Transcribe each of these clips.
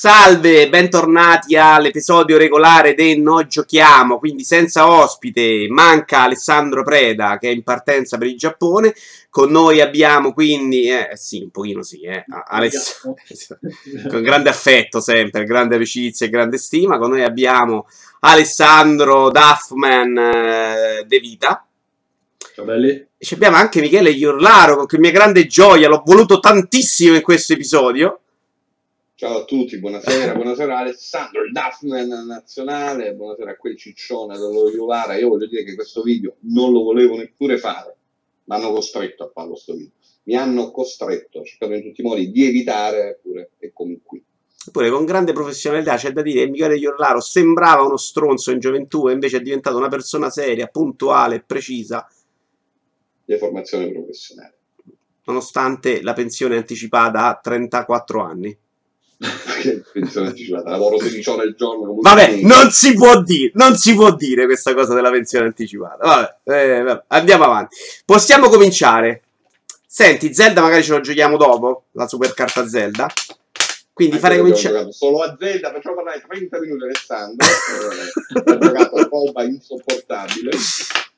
Salve, bentornati all'episodio regolare di Noi Giochiamo, quindi senza ospite, manca Alessandro Preda che è in partenza per il Giappone, con noi abbiamo quindi, eh sì, un pochino sì, eh, Aless- con grande affetto sempre, grande amicizia e grande stima, con noi abbiamo Alessandro Duffman eh, De Vita. Ciao belli. E abbiamo anche Michele Iurlaro, con mia grande gioia, l'ho voluto tantissimo in questo episodio. Ciao a tutti, buonasera, buonasera Alessandro, il Duffman nazionale, buonasera a quel ciccione dello Iovara. Io voglio dire che questo video non lo volevo neppure fare, mi hanno costretto a farlo sto video. Mi hanno costretto, ho cercato in tutti i modi di evitare, eppure eccomi qui. Eppure con grande professionalità c'è da dire che Michele Iorlaro sembrava uno stronzo in gioventù e invece è diventato una persona seria, puntuale e precisa. Di formazione professionale. Nonostante la pensione anticipata a 34 anni pensione anticipata, lavoro 16 ore al giorno. Vabbè, non si può dire, non si può dire questa cosa della pensione anticipata. Vabbè, eh, vabbè, andiamo avanti. Possiamo cominciare. Senti, Zelda magari ce lo giochiamo dopo, la super carta Zelda. Quindi fare cominciare. Solo a Zelda, facciamo parlare 30 minuti Alessandro. eh, ha giocato roba insopportabile.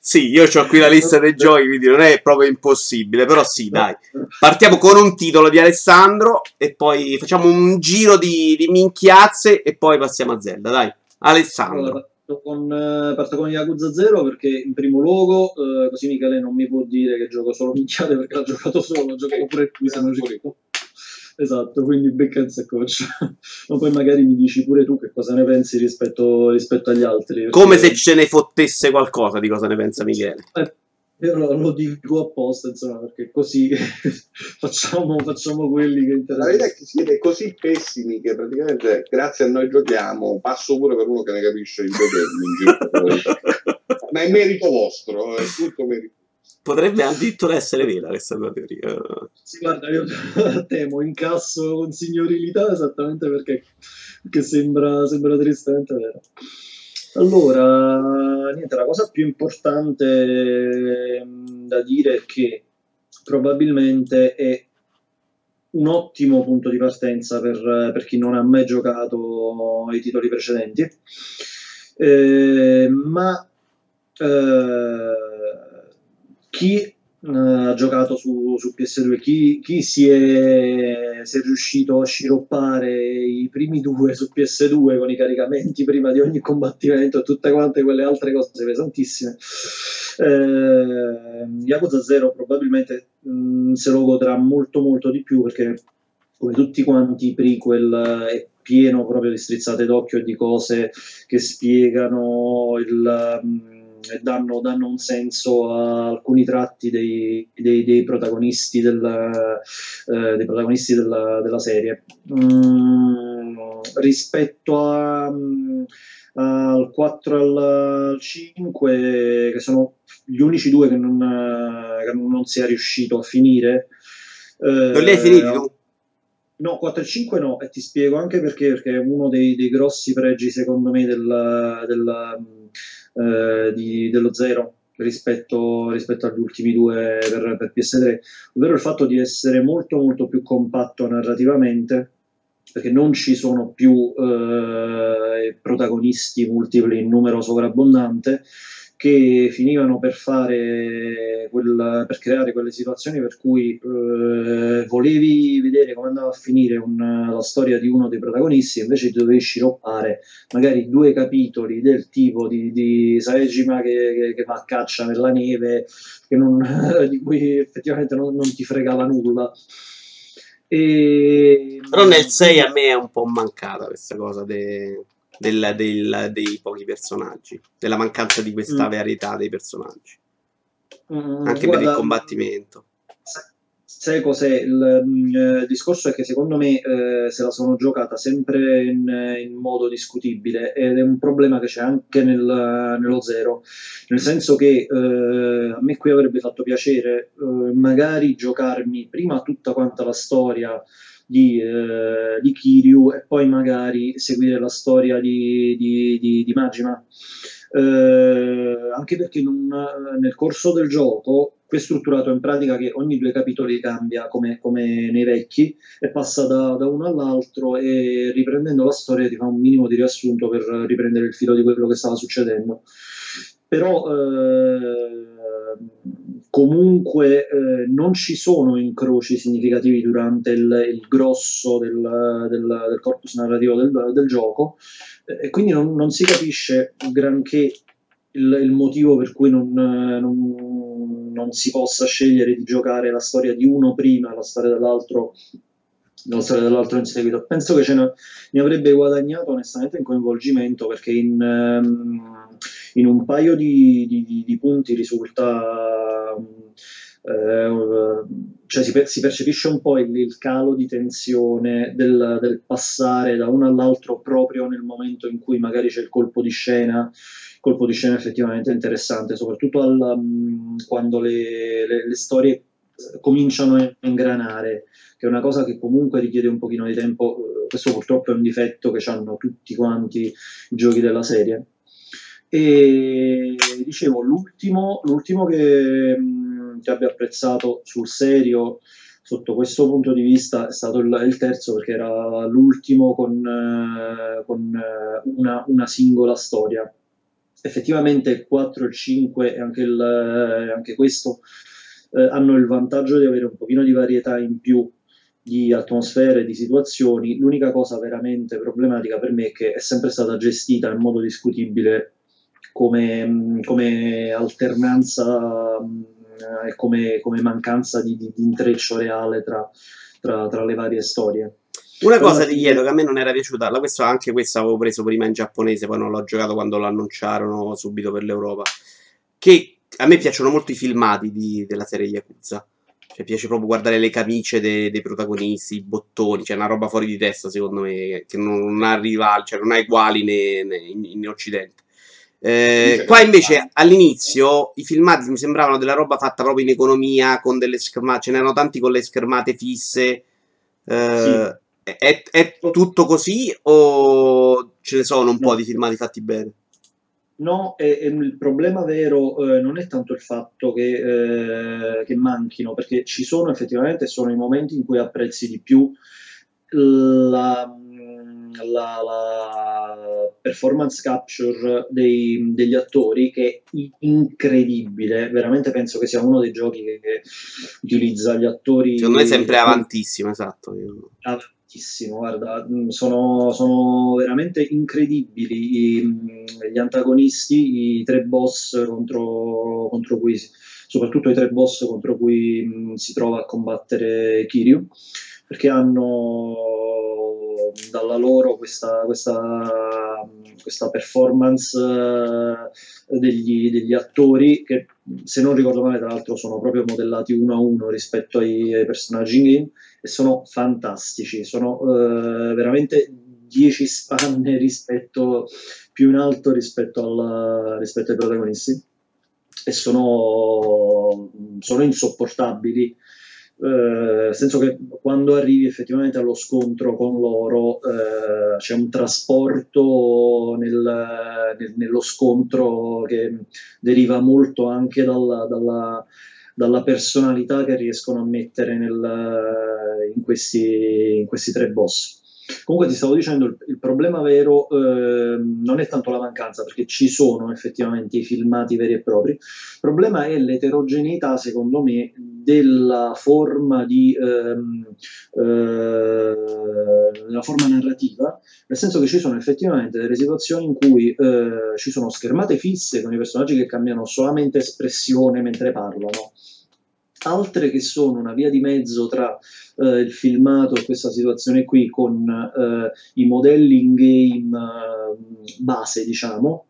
Sì, io ho qui la lista dei giochi, quindi non è proprio impossibile, però sì, dai. Partiamo con un titolo di Alessandro e poi facciamo un giro di, di minchiazze e poi passiamo a Zelda, dai. Alessandro. Con, eh, parto con Yakuza 0 perché in primo luogo, eh, così Michele non mi può dire che gioco solo minchiate perché l'ha giocato solo, ho giocato pure qui se non ricordo. Esatto, quindi hands e coach. Ma poi magari mi dici pure tu che cosa ne pensi rispetto, rispetto agli altri. perché- Come se ce ne fottesse qualcosa di cosa ne pensa Michele. Eh, io lo, dico apposta, insomma, perché così facciamo, facciamo quelli che La verità interessano. è che siete così pessimi che praticamente grazie a noi giochiamo passo pure per uno che ne capisce il giro. Ma è merito vostro, è tutto merito. Potrebbe addirittura essere vera questa tua teoria. Sì, guarda, io temo incasso con signorilità esattamente perché, perché sembra, sembra tristemente vero. Allora, niente, la cosa più importante ehm, da dire è che probabilmente è un ottimo punto di partenza per, per chi non ha mai giocato i titoli precedenti, Eh, ma eh, chi eh, ha giocato su, su PS2, chi, chi si, è, si è riuscito a sciroppare i primi due su PS2 con i caricamenti prima di ogni combattimento e tutte quante quelle altre cose pesantissime. Eh, Yakuza 0 probabilmente mh, se lo godrà molto molto di più perché come tutti quanti i prequel è pieno proprio di strizzate d'occhio e di cose che spiegano il, mh, e danno, danno un senso a alcuni tratti dei, dei- dei protagonisti, del, eh, dei protagonisti della, della serie. Mm, rispetto a, mm, al 4 e al 5, che sono gli unici due che non, eh, che non si è riuscito a finire. Non li hai finiti tu? No, 4 e 5 no, e ti spiego anche perché, perché è uno dei, dei grossi pregi secondo me del, del, eh, di- dello zero rispetto, rispetto agli ultimi due per, per PS3, ovvero il fatto di essere molto molto più compatto narrativamente, perché non ci sono più eh, protagonisti multipli in numero sovrabbondante, che finivano per quel, per creare quelle situazioni per cui eh, volevi vedere come andava a finire un- la storia di uno dei protagonisti e invece ti dovevi sciroppare magari due capitoli del tipo di, di Saejima che, che- che va a caccia nella neve non- di cui effettivamente non, non ti fregava nulla e, Però nel 6 a me è un po' mancata questa cosa de- del- del- dei pochi personaggi, della mancanza di questa Mm. varietà dei personaggi, Mm, anche per il guarda, combattimento. Sai cos'è? Il mm, eh, discorso è che secondo me eh, se la sono giocata sempre in, in modo discutibile ed è un problema che c'è anche nel- nello zero, nel senso che eh, a me qui avrebbe fatto piacere eh, magari giocarmi prima tutta quanta la storia di, eh, di Kiryu e poi magari seguire la storia di, di, di, di Majima. eh, anche perché non, nel corso del gioco è strutturato in pratica che ogni due capitoli cambia come, come nei vecchi e passa da, da, uno all'altro e riprendendo la storia ti fa un minimo di riassunto per riprendere il filo di quello che stava succedendo. Però eh, comunque eh, non ci sono incroci significativi durante il, il grosso del, del, del, corpus narrativo del, del gioco e quindi non, non, si capisce granché il, il motivo per cui non, non, non, si possa scegliere di giocare la storia di uno prima e la storia dell'altro la storia dell'altro in seguito. Penso che ne, ne avrebbe guadagnato onestamente in coinvolgimento perché in, um, in un paio di, di, di punti risulta eh, cioè si, si, percepisce un po' il, il calo di tensione del, del, passare da uno all'altro proprio nel momento in cui magari c'è il colpo di scena colpo di scena effettivamente interessante soprattutto al, um, quando le, le, le storie cominciano a ingranare, che è una cosa che comunque richiede un pochino di tempo. Questo purtroppo è un difetto che hanno tutti quanti i giochi della serie. E dicevo, l'ultimo, l'ultimo che, che, abbia apprezzato sul serio sotto questo punto di vista è stato il, il terzo perché era l'ultimo con, eh, con eh, una, una, singola storia. Effettivamente il 4 e il 5 e anche, il, eh, anche questo hanno il vantaggio di avere un pochino di varietà in più di atmosfere, di situazioni. L'unica cosa veramente problematica per me è che è sempre stata gestita in modo discutibile come, come alternanza e come, come, mancanza di, di, di intreccio reale tra, tra, tra, le varie storie. Una cosa ti chiedo che a me non era piaciuta, la, questo, anche questa avevo preso prima in giapponese, poi non l'ho giocato quando lo annunciarono subito per l'Europa, che a me piacciono molto i filmati di, della serie Yakuza. Cioè, piace proprio guardare le camicie dei, dei protagonisti, i bottoni, cioè una roba fuori di testa, secondo me, che non, non ha rivali, cioè non ha uguali né, né in, in Occidente. Eh, qua invece all'inizio i filmati mi sembravano della roba fatta proprio in economia con delle schermate, ce n'erano tanti con le schermate fisse. Eh, sì. è, è, tutto così o ce ne sono un no. po' di filmati fatti bene? No, e, e il problema vero eh, non è tanto il fatto che, eh, che, manchino, perché ci sono effettivamente, sono i momenti in cui apprezzi di più la, la, la performance capture dei, degli attori che è incredibile, veramente penso che sia uno dei giochi che, che utilizza gli attori. Secondo me è sempre avantissimo, esatto. Avantissimo, guarda, sono, sono veramente incredibili i, gli antagonisti, i tre boss contro, contro cui, soprattutto i tre boss contro cui mh, si trova a combattere Kiryu, perché hanno dalla loro questa, questa, questa performance uh, degli, degli, attori che se non ricordo male tra l'altro sono proprio modellati uno a uno rispetto ai, ai personaggi in game e sono fantastici, sono uh, veramente 10 spanne rispetto più in alto rispetto, alla, rispetto ai protagonisti e sono, sono insopportabili eh, nel senso che quando arrivi effettivamente allo scontro con loro eh, c'è un trasporto nel, nel, nello scontro che deriva molto anche dalla, dalla, dalla personalità che riescono a mettere nel, in, questi, in questi tre boss. Comunque ti stavo dicendo, il, il problema vero eh, non è tanto la mancanza, perché ci sono effettivamente i filmati veri e propri, il problema è l'eterogeneità, secondo me, della forma, di, ehm, eh, della forma narrativa, nel senso che ci sono effettivamente delle situazioni in cui eh, ci sono schermate fisse con i personaggi che cambiano solamente espressione mentre parlano altre che sono una via di mezzo tra eh, il filmato e questa situazione qui con eh, i modelli in game eh, base, diciamo,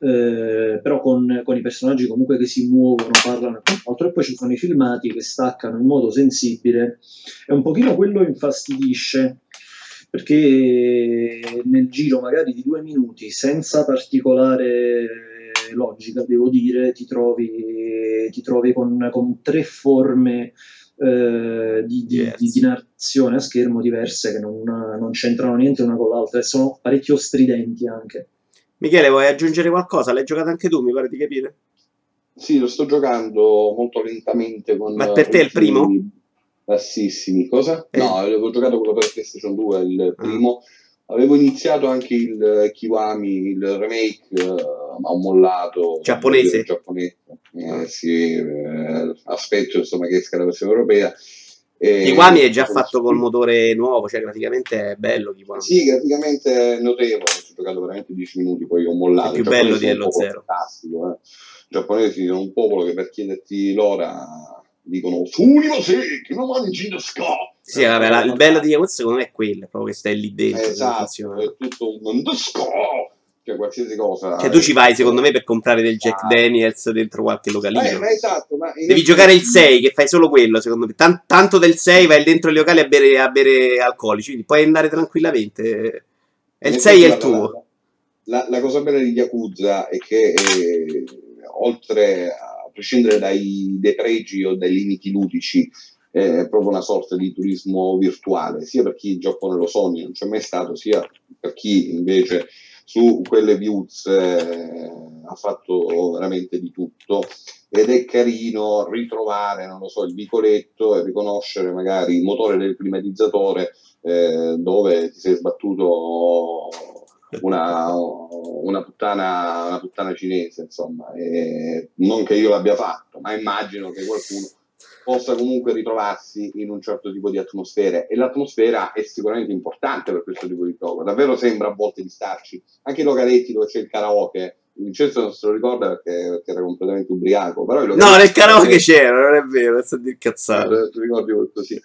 eh, però con, con, i personaggi comunque che si muovono, parlano e quant'altro, e poi ci sono i filmati che staccano in modo sensibile e un pochino quello infastidisce perché nel giro magari di due minuti senza particolare logica, devo dire, ti trovi, ti trovi con, con, tre forme eh, di, di, yes. di, di, narrazione a schermo diverse che non, non, c'entrano niente una con l'altra e sono parecchio stridenti anche. Michele, vuoi aggiungere qualcosa? L'hai giocato anche tu, mi pare di capire. Sì, lo sto giocando molto lentamente con Ma per te è il primo? bassissimi. Cosa? Eh. No, avevo giocato quello per PlayStation 2, il primo. Avevo iniziato anche il Kiwami, il remake, eh, ma ho mollato. Giapponese? Giapponese. Eh, sì, eh, aspetto insomma che esca la versione europea. E- Kiwami è già fatto col motore nuovo, cioè graficamente è bello Kiwami. Sì, graficamente è notevole, ci ho giocato veramente 10 minuti, poi ho mollato. È più bello di sono un Hello popolo Zero. Fantastico, eh. I giapponesi sono un popolo che per chiederti l'ora dicono Funima secchi, non mangi da ska. Sì, vabbè, la- il bello di Yakuza secondo me è quello, proprio che stai lì dentro. Eh, Esatto, è tutto un ska. Cioè qualsiasi cosa. Cioè tu ci vai secondo me per comprare del Jack Ah. Daniels dentro qualche localino. Eh, ma esatto, ma in Devi giocare il 6 che fai solo quello, secondo me. Tan- tanto del 6 vai dentro i locali a bere, a bere alcolici, quindi puoi andare tranquillamente. E il in 6 è il tuo. La, la- cosa bella di Yakuza è che eh, oltre a prescindere dai, pregi o dai limiti ludici, è proprio una sorta di turismo virtuale, sia per chi il Giappone lo sogna, non c'è mai stato, sia per chi invece su quelle views eh, ha fatto veramente di tutto ed è carino ritrovare, non lo so, il vicoletto e riconoscere magari il motore del climatizzatore eh, dove ti sei sbattuto una, una, puttana, una puttana cinese, insomma. E non che io l'abbia fatto, ma immagino che qualcuno possa comunque ritrovarsi in un certo tipo di atmosfere. E l'atmosfera è sicuramente importante per questo tipo di gioco. Davvero sembra a volte di starci anche i localetti dove c'è il karaoke. Vincenzo non se lo ricorda perché, perché era completamente ubriaco però No, nel karaoke c'era, non è vero, dire cazzate. eh, ti ricordi così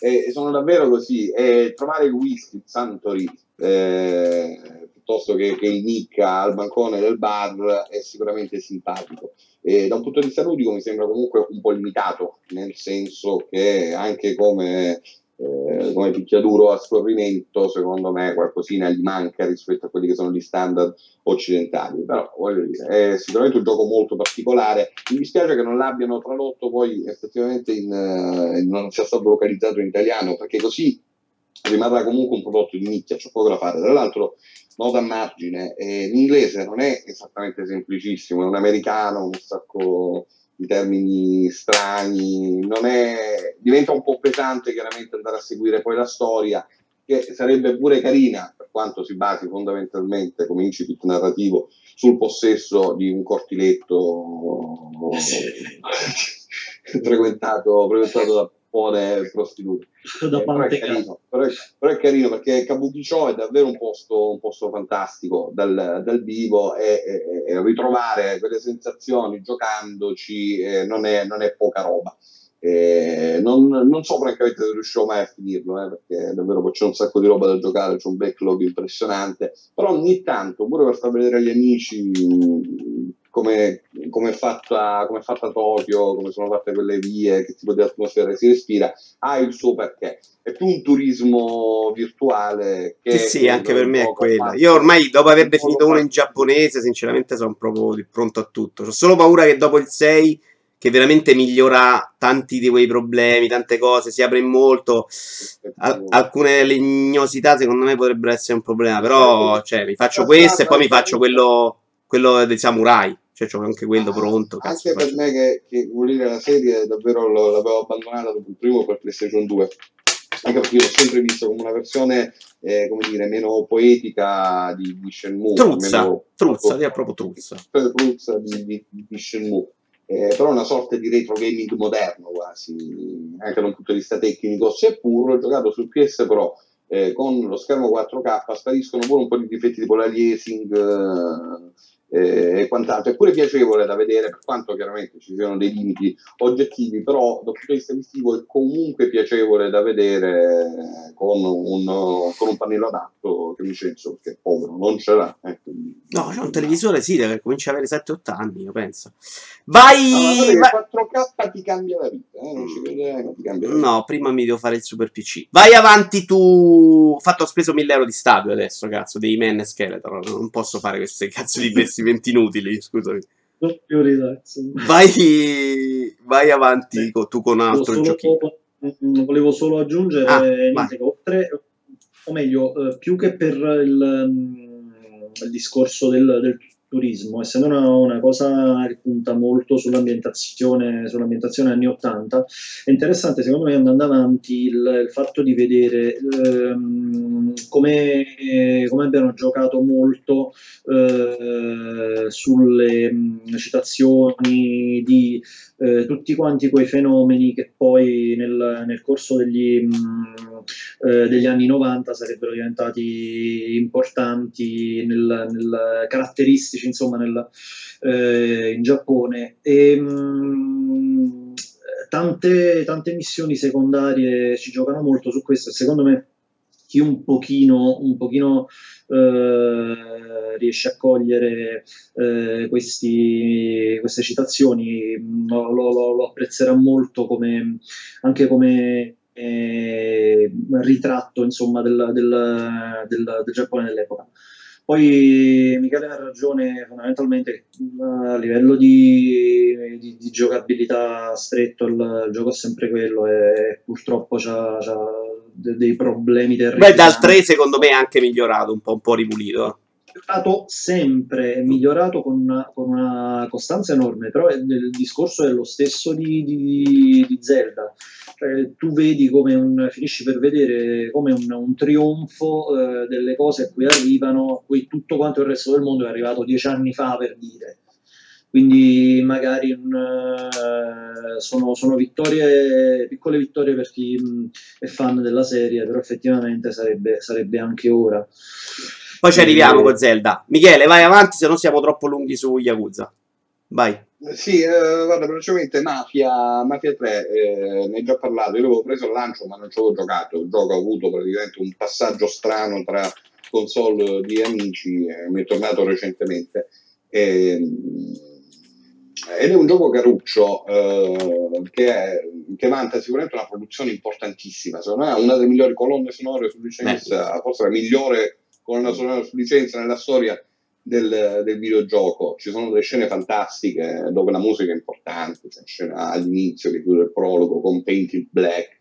e, e sono davvero così. E trovare il whisky il Santori eh, piuttosto che, che il Nicca al bancone del bar è sicuramente simpatico e da un punto di vista ludico mi sembra comunque un po' limitato nel senso che anche come eh, come picchiaduro a scorrimento, secondo me qualcosina gli manca rispetto a quelli che sono gli standard occidentali. Però voglio dire, è sicuramente un gioco molto particolare. Mi dispiace che non l'abbiano tradotto poi effettivamente in, eh, non sia stato localizzato in italiano, perché così rimarrà comunque un prodotto di nicchia, c'è poco da fare. Tra l'altro, nota a margine, eh, l'inglese non è esattamente semplicissimo, è un americano, un sacco di termini strani, non è, diventa un po' pesante chiaramente andare a seguire poi la storia, che sarebbe pure carina, per quanto si basi fondamentalmente come incipit narrativo sul possesso di un cortiletto frequentato, frequentato da buone prostitute. Eh, però, è carino, però, è, però è carino perché Kabukicho è davvero un posto, un posto fantastico dal, dal vivo e, e- e ritrovare quelle sensazioni giocandoci eh, non, è, non è poca roba. Eh, non, non so francamente se riuscirò mai a finirlo eh, perché davvero c'è un sacco di roba da giocare, c'è un backlog impressionante, però ogni tanto pure per far vedere agli amici come, come, è fatta, come è fatta Tokyo, come sono fatte quelle vie, che tipo di atmosfera si respira, ha il suo perché. È più un turismo virtuale che... Sì, sì, anche per me è fatto- Io ormai, dopo averne un finito uno in giapponese, sinceramente sono proprio pronto a tutto. Ho solo paura che dopo il 6, che veramente migliora tanti di quei problemi, tante cose, si apre molto. Al- alcune legnosità secondo me potrebbero essere un problema, però cioè, mi faccio questo e poi mi faccio quello, quello dei samurai. Cioè, c'ho anche quello Ah, pronto. Cazzo, anche per faccio- me che, che vuol dire la serie davvero lo- l'avevo abbandonata dopo il primo per PlayStation 2 anche perché io l'ho sempre visto come una versione eh, come dire meno poetica di, di Shenmue Truzza, meno- truzza, è proprio truzza. truzza di, di, di Shenmue eh, però una sorta di retro gaming moderno quasi anche da un punto di vista tecnico seppur ho giocato sul PS Pro eh, con lo schermo 4K spariscono pure un po' di difetti tipo l'aliasing eh, e quant'altro. È pure piacevole da vedere, per quanto chiaramente ci siano dei limiti oggettivi, però dal punto di vista visivo è comunque piacevole da vedere con un, con un pannello adatto che Vincenzo, perché è povero, non ce l'ha. eh, quindi- No, c'è un televisore, sì, che comincia ad avere 7-8 anni, io penso. No, ma Vai! guarda vai- che 4K ti cambia la vita, eh, non ci crederai, ma ti cambia la vita. No, prima mi devo fare il super PC. Vai avanti tu. Fatto, ho speso 1000 euro di statue adesso, cazzo, dei men e Skeletor. Non posso fare queste cazzo di investimenti inutili, scusami. priorità. Vai, vai avanti tu con un Volevo altro giochino. mm, volevo solo aggiungere Ah, niente, vai. che oltre, o meglio, eh, più che per il, mm, il discorso del, del turismo, essendo una, una, cosa che punta molto sull'ambientazione, sull'ambientazione anni 80, è interessante secondo me andando avanti il, il fatto di vedere ehm, come, come, abbiano giocato molto eh, sulle mh, citazioni di eh, tutti quanti quei fenomeni che poi nel, nel corso degli, mh, eh, degli, anni 90 sarebbero diventati importanti, nel, nel caratteristici insomma nel, eh, in Giappone. E, mh, tante, tante missioni secondarie ci giocano molto su questo e secondo me chi un pochino, un pochino eh, riesce a cogliere eh, questi, queste citazioni lo, lo, lo, apprezzerà molto come, anche come eh, ritratto insomma, del, del, del, del Giappone dell'epoca. Poi Michele ha ragione fondamentalmente a livello di, di, di giocabilità stretto il, il, gioco è sempre quello e purtroppo c'ha, c'ha dei problemi terribili. Beh, dal 3 secondo me è anche migliorato, un po', un po ripulito. Migliorato sempre, è migliorato con una, con una, costanza enorme, però il discorso è lo stesso di, di, di Zelda. Cioè, tu vedi come un, finisci per vedere come un, un trionfo eh, delle cose a cui arrivano, a cui tutto quanto il resto del mondo è arrivato dieci anni fa per dire quindi magari un, uh, sono, sono, vittorie, piccole vittorie per chi mh, è fan della serie, però effettivamente sarebbe, sarebbe anche ora. Poi ci arriviamo con Zelda. Michele, vai avanti, se no siamo troppo lunghi su Yakuza. Vai. Sì, eh, guarda, velocemente Mafia, Mafia 3, eh, ne ho già parlato, io l'avevo preso al lancio ma non ci avevo giocato, il gioco ha avuto praticamente un passaggio strano tra console di amici, eh, mi è tornato recentemente. E, ed è un gioco caruccio eh, che, è, che, vanta sicuramente una produzione importantissima. Secondo me è una delle migliori colonne sonore su licenza, forse la migliore colonna sonora su licenza nella storia del, del, videogioco. Ci sono delle scene fantastiche dove la musica è importante, c'è una scena all'inizio che chiude il prologo con Painted Black,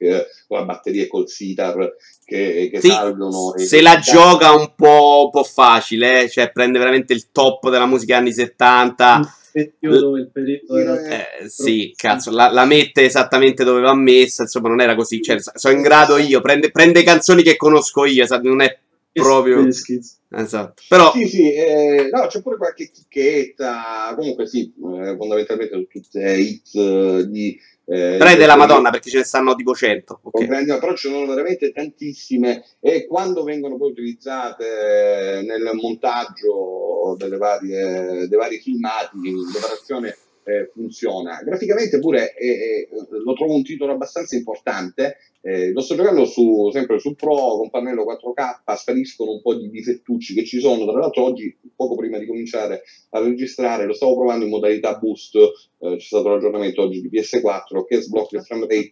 con la batteria e col sitar che, che sì, salgono. se la gioca un po', un po', facile, eh? cioè prende veramente il top della musica anni 70. Mm il periodo era eh, sì, cazzo, la, la, mette esattamente dove va messa, insomma, non era così. Cioè, sono in grado io, prende, prende canzoni che conosco io, non è proprio. Esatto. Però... Sì, sì, eh, no, c'è pure qualche chicchetta, comunque sì, eh, fondamentalmente tutte hit eh, di eh, Tre della Madonna perché ce ne stanno tipo 100. Okay. Però ce ne sono veramente tantissime e quando vengono poi utilizzate nel montaggio delle varie, dei vari filmati, l'operazione eh, funziona. Graficamente pure eh, lo trovo un titolo abbastanza importante. Eh, lo sto giocando su, sempre su Pro con pannello 4K, spariscono un po' di difettucci che ci sono. Tra l'altro, oggi, poco prima di cominciare a registrare, lo stavo provando in modalità boost. Eh, c'è stato l'aggiornamento oggi di PS4 che sblocca il frame rate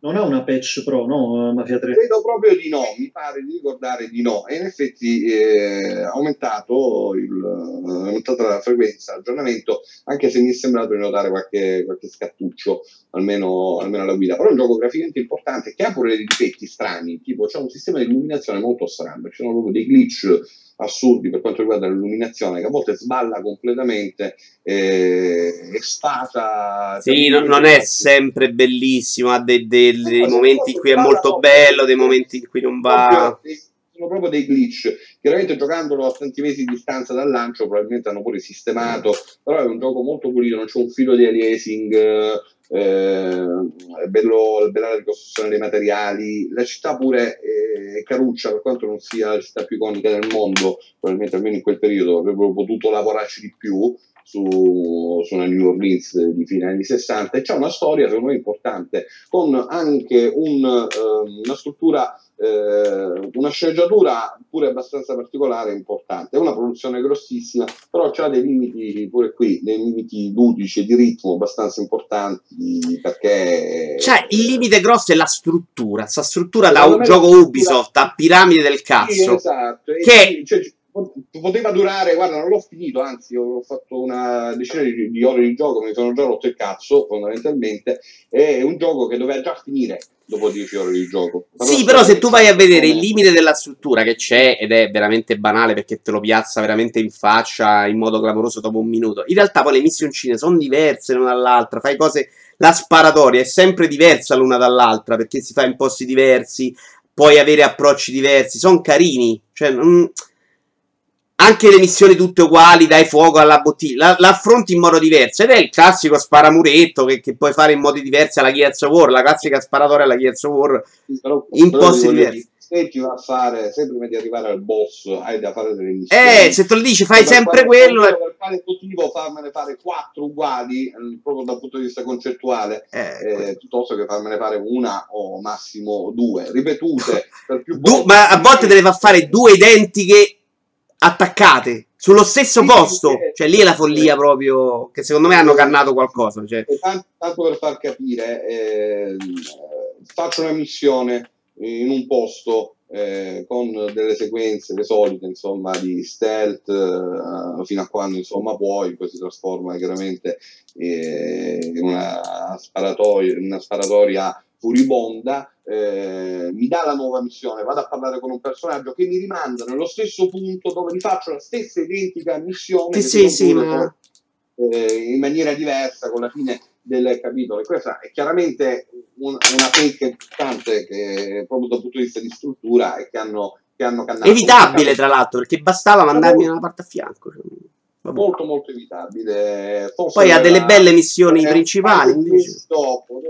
non ha una patch pro, no? Mafia 3? Credo proprio di no, mi pare di ricordare di no. E in effetti eh, ha aumentato, il, è aumentata la frequenza, l'aggiornamento, anche se mi è sembrato di notare qualche, qualche scattuccio, almeno, almeno alla guida. Però è un gioco graficamente importante che ha pure dei difetti strani, tipo c'è un sistema di illuminazione molto strano, ci sono proprio dei glitch assurdi per quanto riguarda l'illuminazione, che a volte sballa completamente, eh, è stata... Sì, no, non è sempre bellissimo, ha dei, dei, dei no, momenti in cui è molto bello, dei momenti in cui non va... Sono proprio dei glitch. Chiaramente giocandolo a tanti mesi di distanza dal lancio probabilmente hanno pure sistemato, però è un gioco molto pulito, non c'è un filo di aliasing, eh, è bello, bella la ricostruzione dei materiali, la città pure è, è caruccia per quanto non sia la città più iconica del mondo, probabilmente almeno in quel periodo avrebbero potuto lavorarci di più su, su una New Orleans di fine anni 60 e c'è una storia secondo me importante con anche un, um, una struttura eh, una sceneggiatura pure abbastanza particolare e importante. È una produzione grossissima, però ha dei limiti pure qui, dei limiti ludici e di ritmo abbastanza importanti perché... Cioè, il limite grosso è la struttura, sta struttura da un gioco Ubisoft a piramide del cazzo. Sì, esatto. Che... Cioè, poteva durare, guarda, non l'ho finito, anzi, ho fatto una decina di, di, ore di gioco, mi sono già rotto il cazzo, fondamentalmente. È un gioco che doveva già finire dopo 10 ore di gioco. Però sì, però se tu vai a vedere il limite della struttura che c'è, ed è veramente banale perché te lo piazza veramente in faccia in modo clamoroso dopo un minuto, in realtà poi le missioncine sono diverse l'una dall'altra, fai cose... La sparatoria è sempre diversa l'una dall'altra perché si fa in posti diversi, puoi avere approcci diversi, sono carini, cioè... Non anche le missioni tutte uguali, dai fuoco alla bottiglia, l'affronti in modo diverso. Ed è il classico sparamuretto che, che puoi fare in modi diversi alla Gears of War, la classica sparatoria alla Gears of War però, in posti diversi. Se ti va a fare, se prima di arrivare al boss hai da fare delle missioni. Eh, se te lo dici, fai sempre quale, quello. Per quale motivo farmene fare quattro uguali, eh, proprio dal punto di vista concettuale, eh, eh, piuttosto che farmene fare una o massimo due, ripetute per più du- Ma a volte te ne fa fare due identiche attaccate sullo stesso sì, posto. Sì, cioè, lì è la follia proprio. Che secondo me hanno cannato qualcosa. Cioè. Tanto, tanto, per far capire, eh, faccio una missione in un posto. Eh, con delle sequenze le solite insomma di stealth eh, fino a quando insomma puoi poi si trasforma chiaramente eh, in una sparatoria, una sparatoria furibonda, eh, mi dà la nuova missione, vado a parlare con un personaggio che mi rimanda nello stesso punto dove mi faccio la stessa identica missione sì, sì, ma... eh, in maniera diversa con la fine del capitolo. E questa è chiaramente un, una fake importante che proprio dal punto di vista di struttura e che hanno, che hanno cannato. Evitabile, tra l'altro, perché bastava mandarmi una parte a fianco. Cioè molto molto evitabile. Forse Poi ha delle belle missioni principali. Dopo,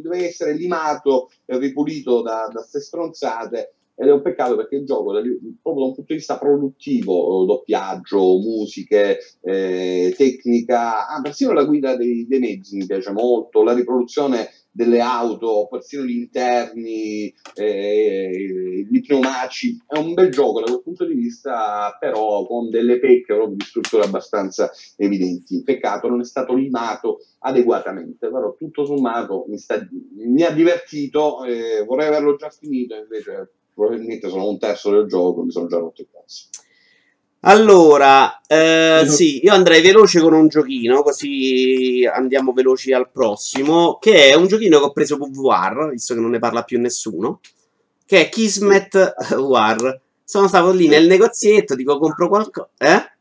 deve essere limato e ripulito da queste stronzate. Ed è un peccato perché il gioco, proprio da un punto di vista produttivo, doppiaggio, musiche, eh, tecnica, ah, persino la guida dei, dei mezzi mi piace molto, la riproduzione delle auto, persino gli interni, eh, gli pneumatici. È un bel gioco da quel punto di vista, però con delle pecche proprio di struttura abbastanza evidenti. Peccato non è stato limato adeguatamente, però tutto sommato mi, sta, mi ha divertito, eh, vorrei averlo già finito, invece probabilmente sono un terzo del gioco, mi sono già rotto il cazzo. Allora, eh, sì, io andrei veloce con un giochino, così andiamo veloci al prossimo, che è un giochino che ho preso PVR, visto che non ne parla più nessuno, che è Kismet War. Sono stato lì nel negozietto, dico compro qualcosa, eh?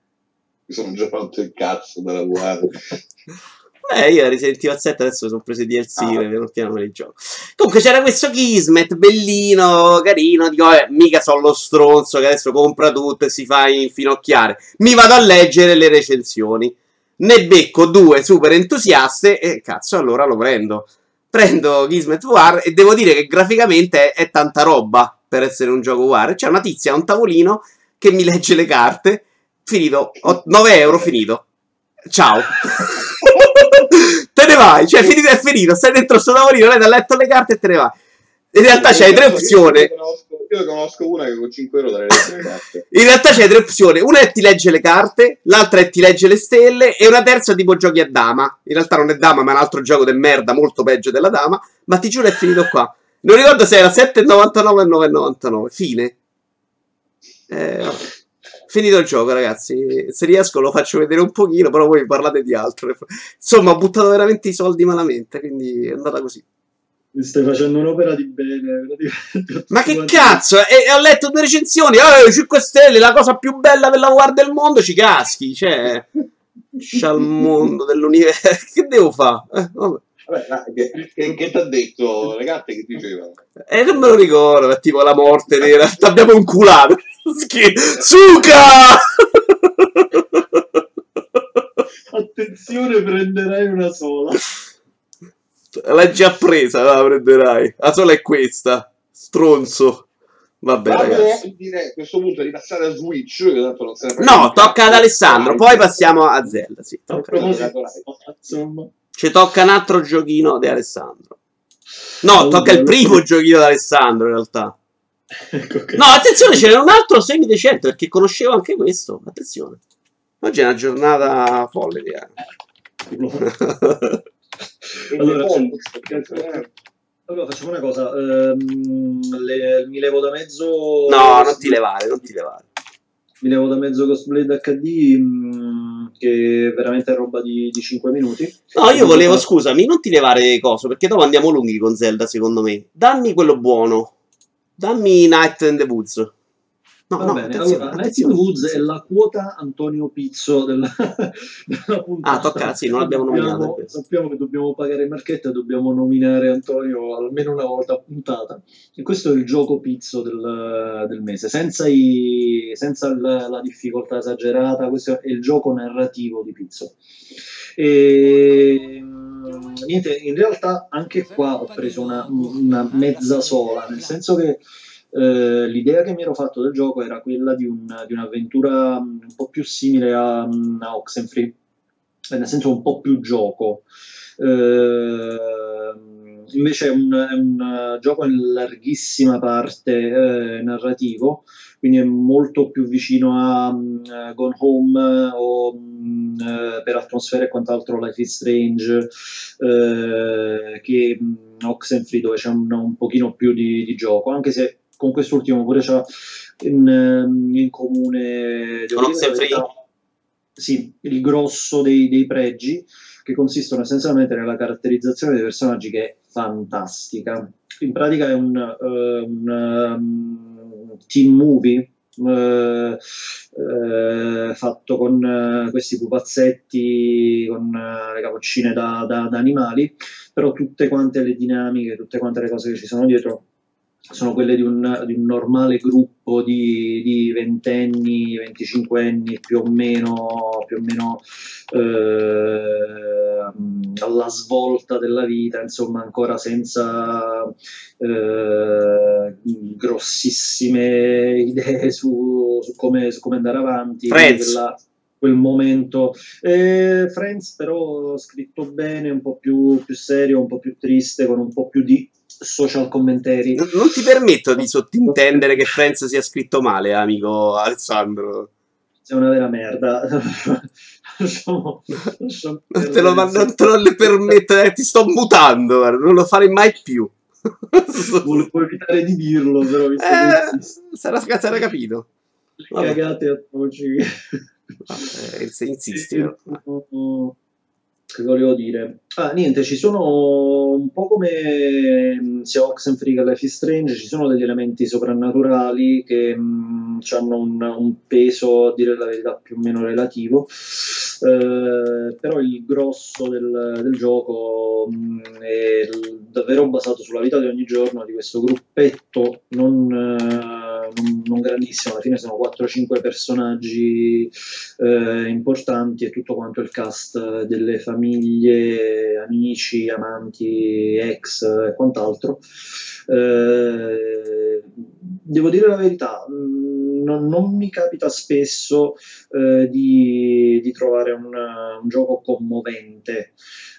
Mi sono già fatto il cazzo dalla VR. Eh, io Resident Evil 7 adesso sono preso i DLC, ah. piano piano me li gioco. Comunque c'era questo Kismet, bellino, carino, dico, eh, mica sono lo stronzo che adesso compra tutto e si fa infinocchiare. Mi vado a leggere le recensioni. Ne becco due super entusiaste e cazzo, allora lo prendo. Prendo Kismet War e devo dire che graficamente è, è tanta roba per essere un gioco War. C'è una tizia a un tavolino che mi legge le carte. Finito, 9 euro, finito. Ciao. te ne vai, cioè finito è finito, stai dentro sto tavolino, lei ti ha letto le carte e te ne vai. In realtà c'hai tre opzioni. Io conosco, io conosco una che con 5 euro te le carte. In realtà c'hai tre opzioni. Una è ti legge le carte, l'altra è ti legge le stelle e una terza tipo giochi a dama. In realtà non è dama, ma è un altro gioco del merda, molto peggio della dama. Ma ti giuro è finito qua. Non ricordo se era 7,99 e 9,99. Fine. Eh, Finito il gioco, ragazzi. Se riesco lo faccio vedere un pochino, però voi parlate di altro. Insomma, ho buttato veramente i soldi malamente, quindi è andata così. Stai facendo un'opera di bene. Ma che cazzo? E, ho letto due recensioni. Oh, 5 stelle, la cosa più bella per lavorare del mondo. Ci caschi. Cioè, c'ha il mondo dell'universo. che devo fare? Eh, vabbè. Vabbè, che, che, che ti ha detto, ragazzi, che diceva? Eh, non me lo ricordo, è tipo la morte nera. T'abbiamo inculato. Suca! Attenzione, prenderai una sola. L'hai già presa, la prenderai. La sola è questa. Stronzo. Vabbè, Vado ragazzi. Direi a questo punto di passare a Switch. no, tocca ad Alessandro. Poi passiamo a Zelda. Sì, tocca Ci tocca un altro giochino di Alessandro. No, tocca il primo giochino di Alessandro in realtà. Ecco no, attenzione, ce n'era un altro semidecente perché conoscevo anche questo. Attenzione. Oggi è una giornata folle, direi. allora, allora, facciamo una cosa. Um, le, mi levo da mezzo. No, non ti levare, non ti levare. mi levo da mezzo Ghostblade HD mh, che è veramente roba di, di 5 minuti. No, io volevo, scusami, non ti levare coso, perché dopo andiamo lunghi con Zelda, secondo me. Dammi quello buono. Dammi Night in the Woods. No, Va no, bene, allora, Night in the Woods è la quota Antonio Pizzo della, della puntata. Ah, tocca, sì, non l'abbiamo nominato. Sappiamo che dobbiamo pagare il marchetto e dobbiamo nominare Antonio almeno una volta a puntata. E questo è il gioco Pizzo del, del mese, senza, i, senza la, la, difficoltà esagerata, questo è il gioco narrativo di Pizzo. E, niente, in realtà anche qua ho preso una, una mezza sola, nel senso che eh, l'idea che mi ero fatto del gioco era quella di, un, di un'avventura mm, un po' più simile a, mm, a Oxenfree, eh, nel senso un po' più gioco. Eh, invece è un, è un, gioco in larghissima parte eh, narrativo, quindi è molto più vicino a um, Gone Home o um, per atmosfere e quant'altro Life is Strange eh, che um, Oxenfree dove c'è un, un pochino più di, di gioco, anche se con quest'ultimo pure c'ha in, ehm, in comune con Oxenfree? sì, il grosso dei, dei, pregi che consistono essenzialmente nella caratterizzazione dei personaggi che è fantastica. In pratica è un, uh, un um, team movie uh, uh, fatto con questi pupazzetti con le capoccine da, da, da animali però tutte quante le dinamiche tutte quante le cose che ci sono dietro sono quelle di un, di un normale gruppo di, di, ventenni, venticinquenni più o meno, più o meno eh, alla svolta della vita, insomma ancora senza eh, grossissime idee su, su, come, su, come, andare avanti. Quel momento. Eh, Friends però scritto bene, un po' più, più serio, un po' più triste, con un po' più di social commentary. Non, non ti permetto di sottintendere che Friends sia scritto male, amico Alessandro. Sei una vera merda. lasciamo, lasciamo te lo, non te lo permetto, eh, ti sto mutando, guarda, non lo farei mai più. Volevo evitare di dirlo, però visto eh, sarà, sarà capito. Le cagate a. Eh, se insisti. Eh, che volevo dire? Ah, niente, ci sono un po' come mm, sia Oxenfree che Life is Strange, ci sono degli elementi soprannaturali che mh, mm, hanno un, un, peso, a dire la verità, più o meno relativo, eh, però il grosso del, del gioco mh, mm, è davvero basato sulla vita di ogni giorno di questo gruppetto non... Eh, non, non, grandissimo, alla fine sono 4-5 personaggi eh, importanti e tutto quanto il cast delle famiglie, amici, amanti, ex e quant'altro. Eh, devo dire la verità, mm, non, non mi capita spesso eh, di, di, trovare un, un gioco commovente.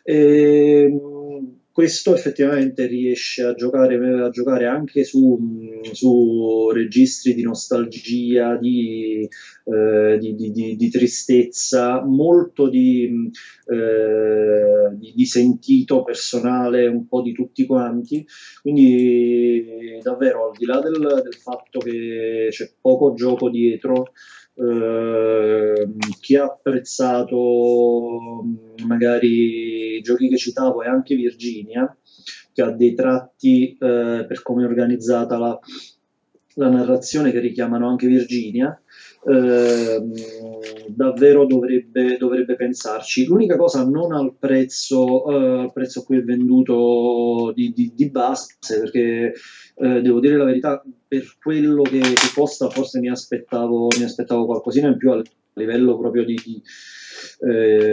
Eh, questo effettivamente riesce a giocare, a giocare anche su, su, registri di nostalgia, di, eh, di, di, di tristezza, molto di, eh, di, sentito personale, un po' di tutti quanti. Quindi davvero al di là del, del fatto che c'è poco gioco dietro, eh, chi ha apprezzato magari i giochi che citavo e anche Virginia, che ha dei tratti eh, per come è organizzata la, la narrazione che richiamano anche Virginia, Ehm, davvero dovrebbe, dovrebbe, pensarci. L'unica cosa non al prezzo, uh, prezzo a cui è venduto di, di, di base, perché uh, devo dire la verità, per quello che, che costa forse mi aspettavo, mi aspettavo, qualcosina in più a livello proprio di, di,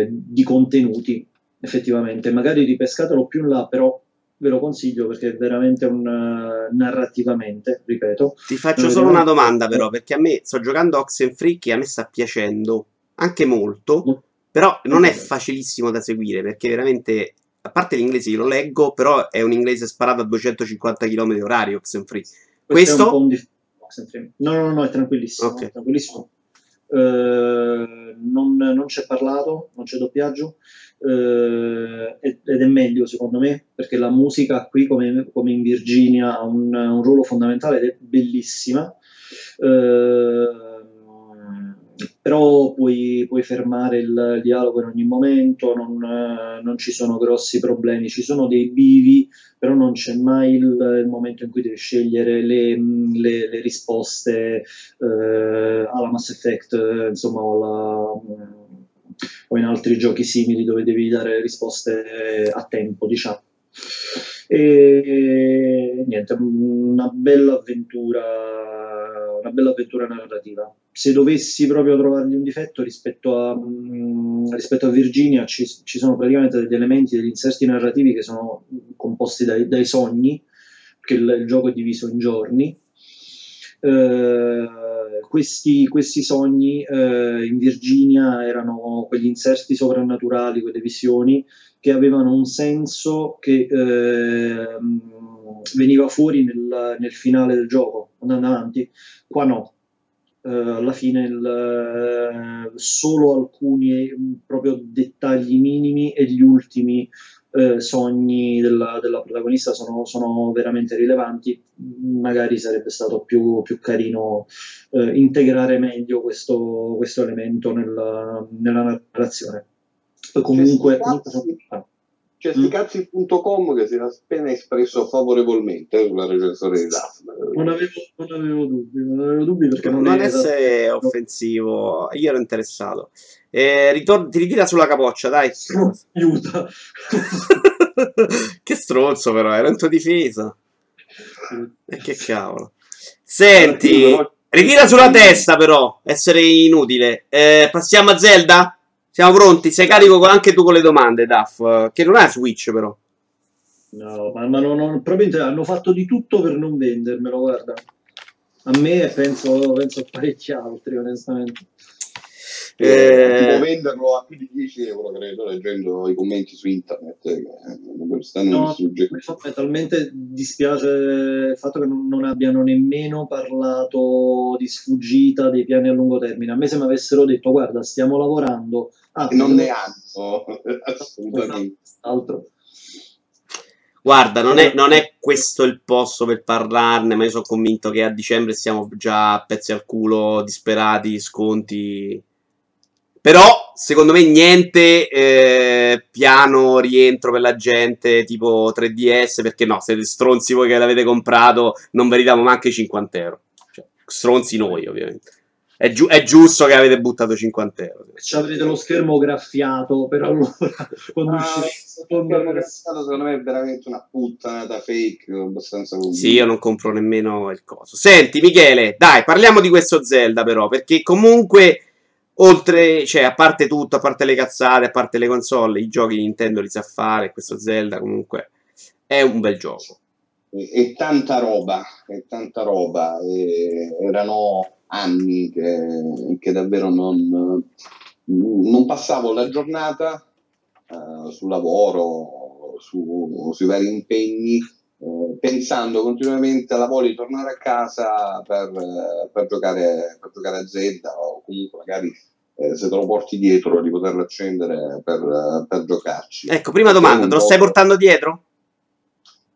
di contenuti, effettivamente. Magari ripescatelo più in là, però ve lo consiglio perché è veramente un uh, narrativamente, ripeto. Ti faccio solo una domanda però, perché a me sto giocando Oxenfree che a me sta piacendo anche molto, no. però non è facilissimo da seguire perché veramente a parte l'inglese io lo leggo, però è un inglese sparato a 250 km orari Oxenfree. Questo, Questo... Di... No, no, no, è tranquillissimo, okay. è tranquillissimo. Uh, non, non c'è parlato, non c'è doppiaggio eh, ed è meglio secondo me perché la musica qui come, come in Virginia ha un, un, ruolo fondamentale ed è bellissima. Eh, però puoi, puoi fermare il dialogo in ogni momento, non, non, ci sono grossi problemi, ci sono dei bivi, però non c'è mai il, il momento in cui devi scegliere le, le, le risposte eh, alla Mass Effect, insomma, o, alla, o in altri giochi simili dove devi dare risposte a tempo, diciamo. E niente, una bella avventura, una bella avventura narrativa. Se dovessi proprio trovargli un difetto rispetto a, mh, rispetto a Virginia, ci, ci, sono praticamente degli elementi, degli inserti narrativi che sono composti dai, dai sogni, perché il, il, gioco è diviso in giorni. Eh, questi, questi, sogni eh, in Virginia erano quegli inserti sovrannaturali, quelle visioni che avevano un senso che eh, veniva fuori nel, nel, finale del gioco, andando avanti. Qua no. Uh, alla fine il, uh, solo alcuni proprio dettagli minimi e gli ultimi uh, sogni della, della protagonista sono, sono, veramente rilevanti. Magari sarebbe stato più, più carino integrare meglio questo, questo elemento nella, nella narrazione comunque... C'è sticazzi.com che si era appena espresso favorevolmente sulla recensione di Daphne. Non avevo, non avevo dubbi, non avevo dubbi perché non, non essere stato... offensivo, io ero interessato. Eh, ritorno, ti ritira sulla capoccia, dai. Aiuta. che stronzo però, era in tua difesa. E che cavolo. Senti, ritira sulla testa però, essere inutile. Eh, passiamo a Zelda? Siamo pronti? Sei carico anche tu con le domande, Duff. Che non è Switch, però. No, ma, ma non, non, probabilmente hanno fatto di tutto per non vendermelo, guarda. A me penso, penso a parecchi altri, onestamente. Eh, tipo venderlo a più di 10 euro, credo, leggendo i commenti su internet. Stanno no, mi talmente dispiace il fatto che non abbiano nemmeno parlato di sfuggita dei piani a lungo termine. A me se mi avessero detto, guarda, stiamo lavorando Ah, non ne hanno, assolutamente. Altro. Guarda, non è, non è, questo il posto per parlarne, ma io sono convinto che a dicembre siamo già a pezzi al culo, disperati, sconti. Però, secondo me, niente eh, piano rientro per la gente tipo 3DS, perché no, siete stronzi voi che l'avete comprato, non meritiamo neanche 50 euro. Cioè, stronzi noi, ovviamente. È, giu- è, giusto che avete buttato 50 euro. Ci avrete lo schermo graffiato per allora. Quando ah, secondo me è veramente una puttanata fake, abbastanza convinto. Sì, io non compro nemmeno il coso. Senti, Michele, dai, parliamo di questo Zelda però, perché comunque oltre, cioè, a parte tutto, a parte le cazzate, a parte le console, i giochi Nintendo li sa fare, questo Zelda comunque è un bel gioco. E, tanta roba, e tanta roba. E erano anni che, che davvero non, non, passavo la giornata uh, sul lavoro, su, sui vari impegni, uh, pensando continuamente alla voglia di tornare a casa per, uh, per, giocare, per giocare a Zelda o comunque magari eh, se te lo porti dietro di poterlo accendere per, per giocarci. Ecco, prima domanda, te lo stai portando dietro?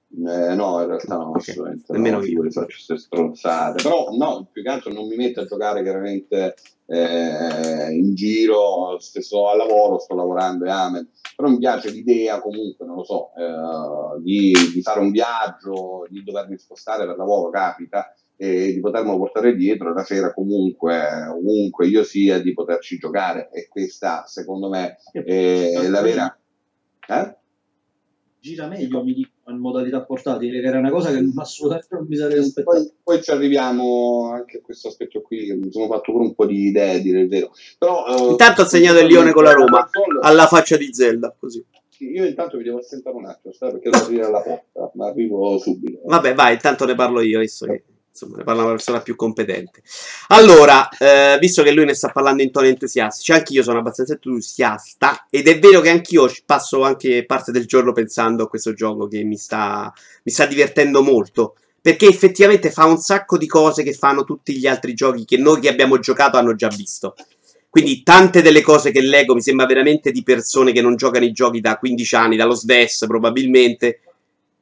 Eh, no, in realtà no, okay. assolutamente Nemmeno no, io le faccio queste stronzate. Però no, più che altro non mi metto a giocare chiaramente eh, in giro, stesso al lavoro, sto lavorando e amen. Però mi piace l'idea comunque, non lo so, eh, di, di, fare un viaggio, di dovermi spostare per lavoro, capita, e di potermelo portare dietro la sera comunque, ovunque io sia, di poterci giocare. E questa, secondo me, è la vera... Eh? gira meglio, mi dicono, in modalità portatile, che era una cosa che assolutamente non mi sarei aspettato. Poi, poi, ci arriviamo anche a questo aspetto qui, mi sono fatto pure un po' di idee, dire il vero. Però, uh, intanto ha segnato il Lione con la Roma, alla faccia di Zelda, così. Io intanto mi devo assentare un attimo, perché devo aprire la porta, ma arrivo subito. Vabbè, vai, intanto ne parlo io, visto che insomma, ne parla una persona più competente. Allora, eh, visto che lui ne sta parlando in toni entusiastici, anche io sono abbastanza entusiasta ed è vero che anch'io passo anche parte del giorno pensando a questo gioco che mi sta, mi sta divertendo molto. Perché effettivamente fa un sacco di cose che fanno tutti gli altri giochi che noi che abbiamo giocato hanno già visto. Quindi tante delle cose che leggo mi sembra veramente di persone che non giocano i giochi da 15 anni, dallo SDES probabilmente,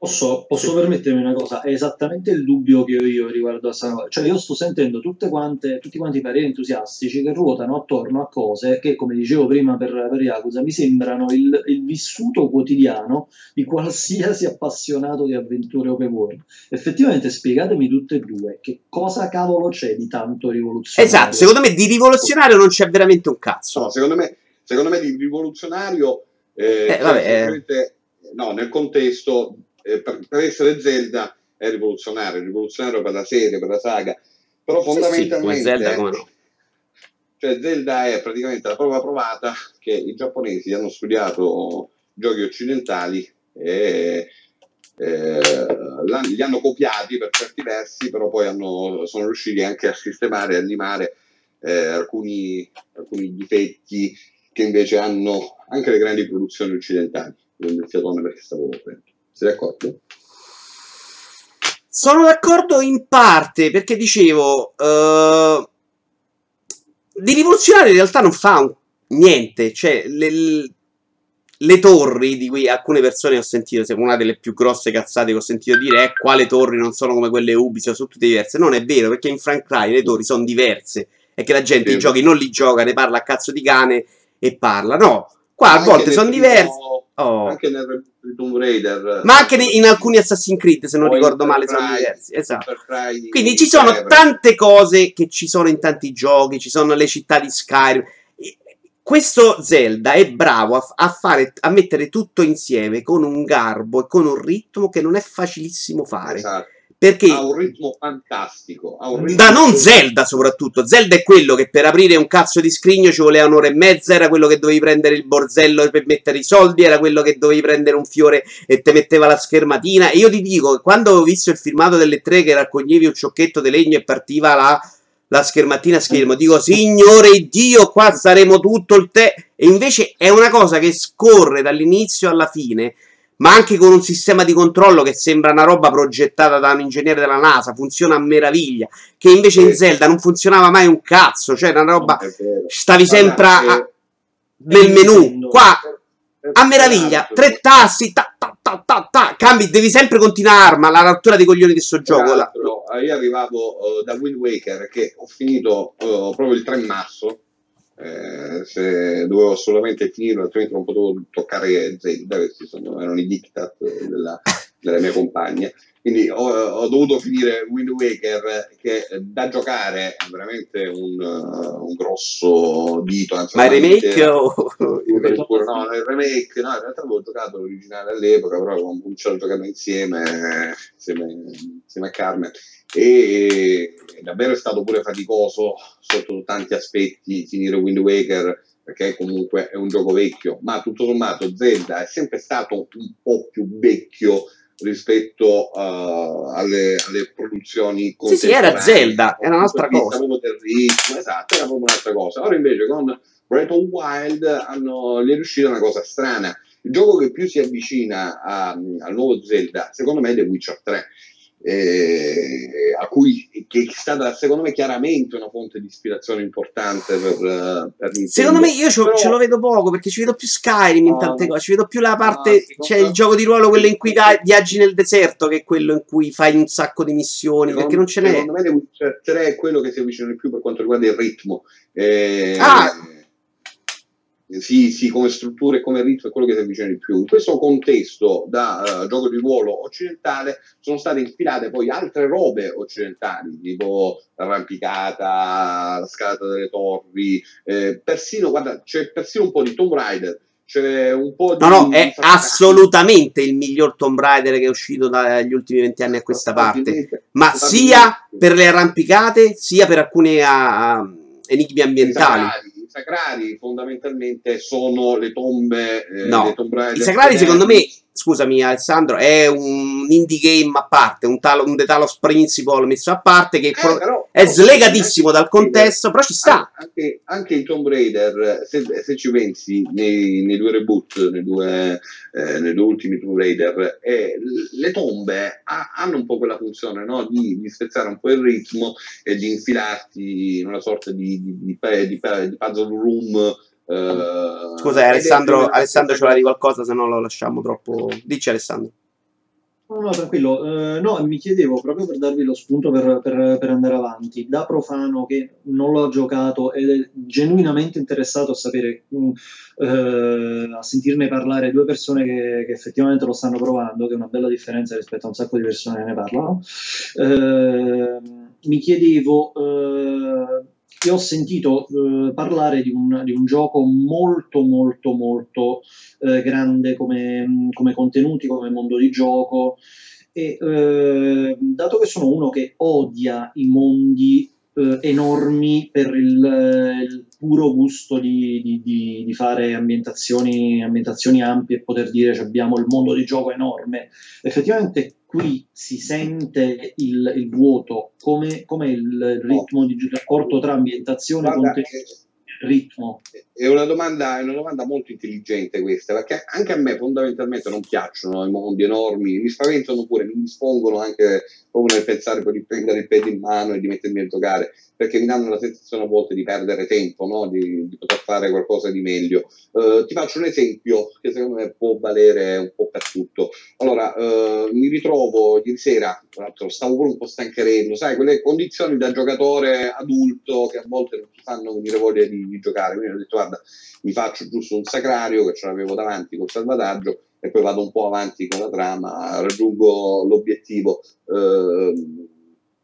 Posso, posso sì. permettermi una cosa? È esattamente il dubbio che ho io riguardo a Sanoa. Cioè, io sto sentendo tutte quante, tutti quanti i pareri entusiastici che ruotano attorno a cose che, come dicevo prima per, per Yakuza, mi sembrano il, il, vissuto quotidiano di qualsiasi appassionato di avventure open world. Effettivamente, spiegatemi tutte e due che cosa cavolo c'è di tanto rivoluzionario. Esatto, secondo me di rivoluzionario non c'è veramente un cazzo. No, secondo me, secondo me di rivoluzionario. Eh, eh, vabbè, eh. No, nel contesto eh, per, per, essere Zelda è rivoluzionario, rivoluzionario per la serie, per la saga, però fondamentalmente... Sì, sì, Zelda, come no? Cioè Zelda è praticamente la prova provata che i giapponesi hanno studiato giochi occidentali e eh, li hanno copiati per certi versi, però poi hanno, sono riusciti anche a sistemare e animare eh, alcuni, alcuni difetti che invece hanno anche le grandi produzioni occidentali. Non fiatone perché stavo attento. Sei d'accordo? Sono d'accordo in parte perché dicevo uh, di rivoluzionario in realtà non fa un, niente, cioè le, le, torri di cui alcune persone ho sentito, se una delle più grosse cazzate che ho sentito dire è quale torri non sono come quelle Ubisoft, sono tutte diverse. Non è vero perché in Frank Cry le torri sono diverse e che la gente sì. i giochi non li gioca, ne parla a cazzo di cane e parla. No, qua a volte sono diverse. Oh. Anche nel Tomb Raider. Ma anche in alcuni Assassin's Creed, se non ricordo male, sono diversi. Esatto. Quindi ci sono tante cose che ci sono in tanti giochi, ci sono le città di Skyrim. Questo Zelda è bravo a, a, fare, a mettere tutto insieme con un garbo e con un ritmo che non è facilissimo fare. Esatto. Perché ha un ritmo fantastico. Un ritmo da non Zelda, soprattutto. Zelda è quello che per aprire un cazzo di scrigno ci voleva un'ora e mezza. Era quello che dovevi prendere il borzello per mettere i soldi. Era quello che dovevi prendere un fiore e te metteva la schermatina. E io ti dico, quando ho visto il filmato delle tre che raccoglievi un ciocchetto di legno e partiva la, la schermatina a schermo, dico, signore Dio, qua saremo tutto il te. E invece è una cosa che scorre dall'inizio alla fine ma anche con un sistema di controllo che sembra una roba progettata da un ingegnere della NASA, funziona a meraviglia, che invece in Zelda non funzionava mai un cazzo, cioè una roba, stavi sempre a, nel menu, qua a meraviglia, tre tassi, ta, ta, ta, ta, ta, cambi, devi sempre continuare, ma la rottura dei coglioni di questo gioco. Io arrivavo uh, da Wind Waker che ho finito uh, proprio il 3 marzo eh, se dovevo assolutamente finirlo, altrimenti non potevo toccare Zelda, questi sono, erano i diktat della, della mia compagna. Quindi ho, ho, dovuto finire Wind Waker, che da giocare è veramente un, un grosso dito. Anzi, Ma il remake o... no, il remake, no, in realtà avevo giocato l'originale all'epoca, però avevo cominciato a giocare insieme, insieme, insieme a Carmen e davvero è stato pure faticoso sotto tanti aspetti finire Wind Waker perché comunque è un gioco vecchio, ma tutto sommato Zelda è sempre stato un po' più vecchio rispetto uh, alle, alle, produzioni Sì, sì, era Zelda, era un'altra cosa. Ritmo, esatto, era proprio un'altra cosa. Ora invece con Breath of Wild hanno, gli è riuscita una cosa strana. Il gioco che più si avvicina al nuovo Zelda, secondo me, è The Witcher 3 eh, a cui che è stata secondo me chiaramente una fonte di ispirazione importante per, per Nintendo. Secondo me io Però... ce lo vedo poco perché ci vedo più Skyrim in tante cose, ci vedo più la parte, no, c'è il gioco di ruolo quello in cui viaggi nel deserto che è quello in cui fai un sacco di missioni secondo, perché non ce n'è. Secondo me The Witcher 3 è quello che si avvicina di più per quanto riguarda il ritmo. Eh, ah, sì, sì, come struttura e come ritmo è quello che si avvicina di più. In questo contesto da uh, gioco di ruolo occidentale sono state ispirate poi altre robe occidentali, tipo l'arrampicata, la scalata delle torri, eh, persino, guarda, c'è persino un po' di Tomb Raider, c'è un po' di... No, no, è assolutamente il miglior Tomb Raider che è uscito dagli ultimi vent'anni a questa parte, ma sia per le arrampicate, sia per alcuni uh, enigmi ambientali sacrali fondamentalmente sono le tombe. Eh, no, le i sacrali secondo me, scusami Alessandro, è un indie game a parte, un, talo, un The Talos Principle messo a parte che eh, pro- però, è slegatissimo dal contesto, però ci sta. Anche, anche in Tomb Raider, se, se ci pensi, nei, nei, due reboot, nei due, eh, nei due ultimi Tomb Raider, eh, le tombe ha, hanno un po' quella funzione no? di, di, spezzare un po' il ritmo e di infilarti in una sorta di, di, di, di puzzle room. Uh, Scusa, Alessandro, Alessandro ce l'ha di qualcosa, se no lo lasciamo troppo. Dici, Alessandro. No, no, tranquillo. Eh, no, mi chiedevo proprio per darvi lo spunto per, per, per, andare avanti. Da profano che non l'ho giocato ed è genuinamente interessato a sapere, eh, a sentirne parlare due persone che, che, effettivamente lo stanno provando, che è una bella differenza rispetto a un sacco di persone che ne parlano. Eh, mi chiedevo eh, e ho sentito eh, parlare di un, di un, gioco molto molto molto eh, grande come, come, contenuti, come mondo di gioco. E eh, dato che sono uno che odia i mondi eh, enormi per il, il, puro gusto di, di, di, di fare ambientazioni, ambientazioni, ampie e poter dire che abbiamo il mondo di gioco enorme. Effettivamente qui si sente il, il vuoto, come, come il ritmo di rapporto tra ambientazione e contenuti ritmo? È una, domanda, è una domanda molto intelligente questa, perché anche a me fondamentalmente non piacciono i mondi enormi, mi spaventano pure, mi dispongono anche proprio nel pensare poi di prendere il pedo in mano e di mettermi a giocare, perché mi danno la sensazione a volte di perdere tempo, no? di, di, poter fare qualcosa di meglio. Uh, ti faccio un esempio che secondo me può valere un po' per tutto. Allora, uh, mi ritrovo ieri sera, tra l'altro stavo pure un po' stancherello, sai, quelle condizioni da giocatore adulto che a volte non ti fanno venire voglia di, di giocare, quindi ho detto guarda, mi faccio giusto un sacrario che ce l'avevo davanti col salvataggio e poi vado un po' avanti con la trama, raggiungo l'obiettivo. Eh,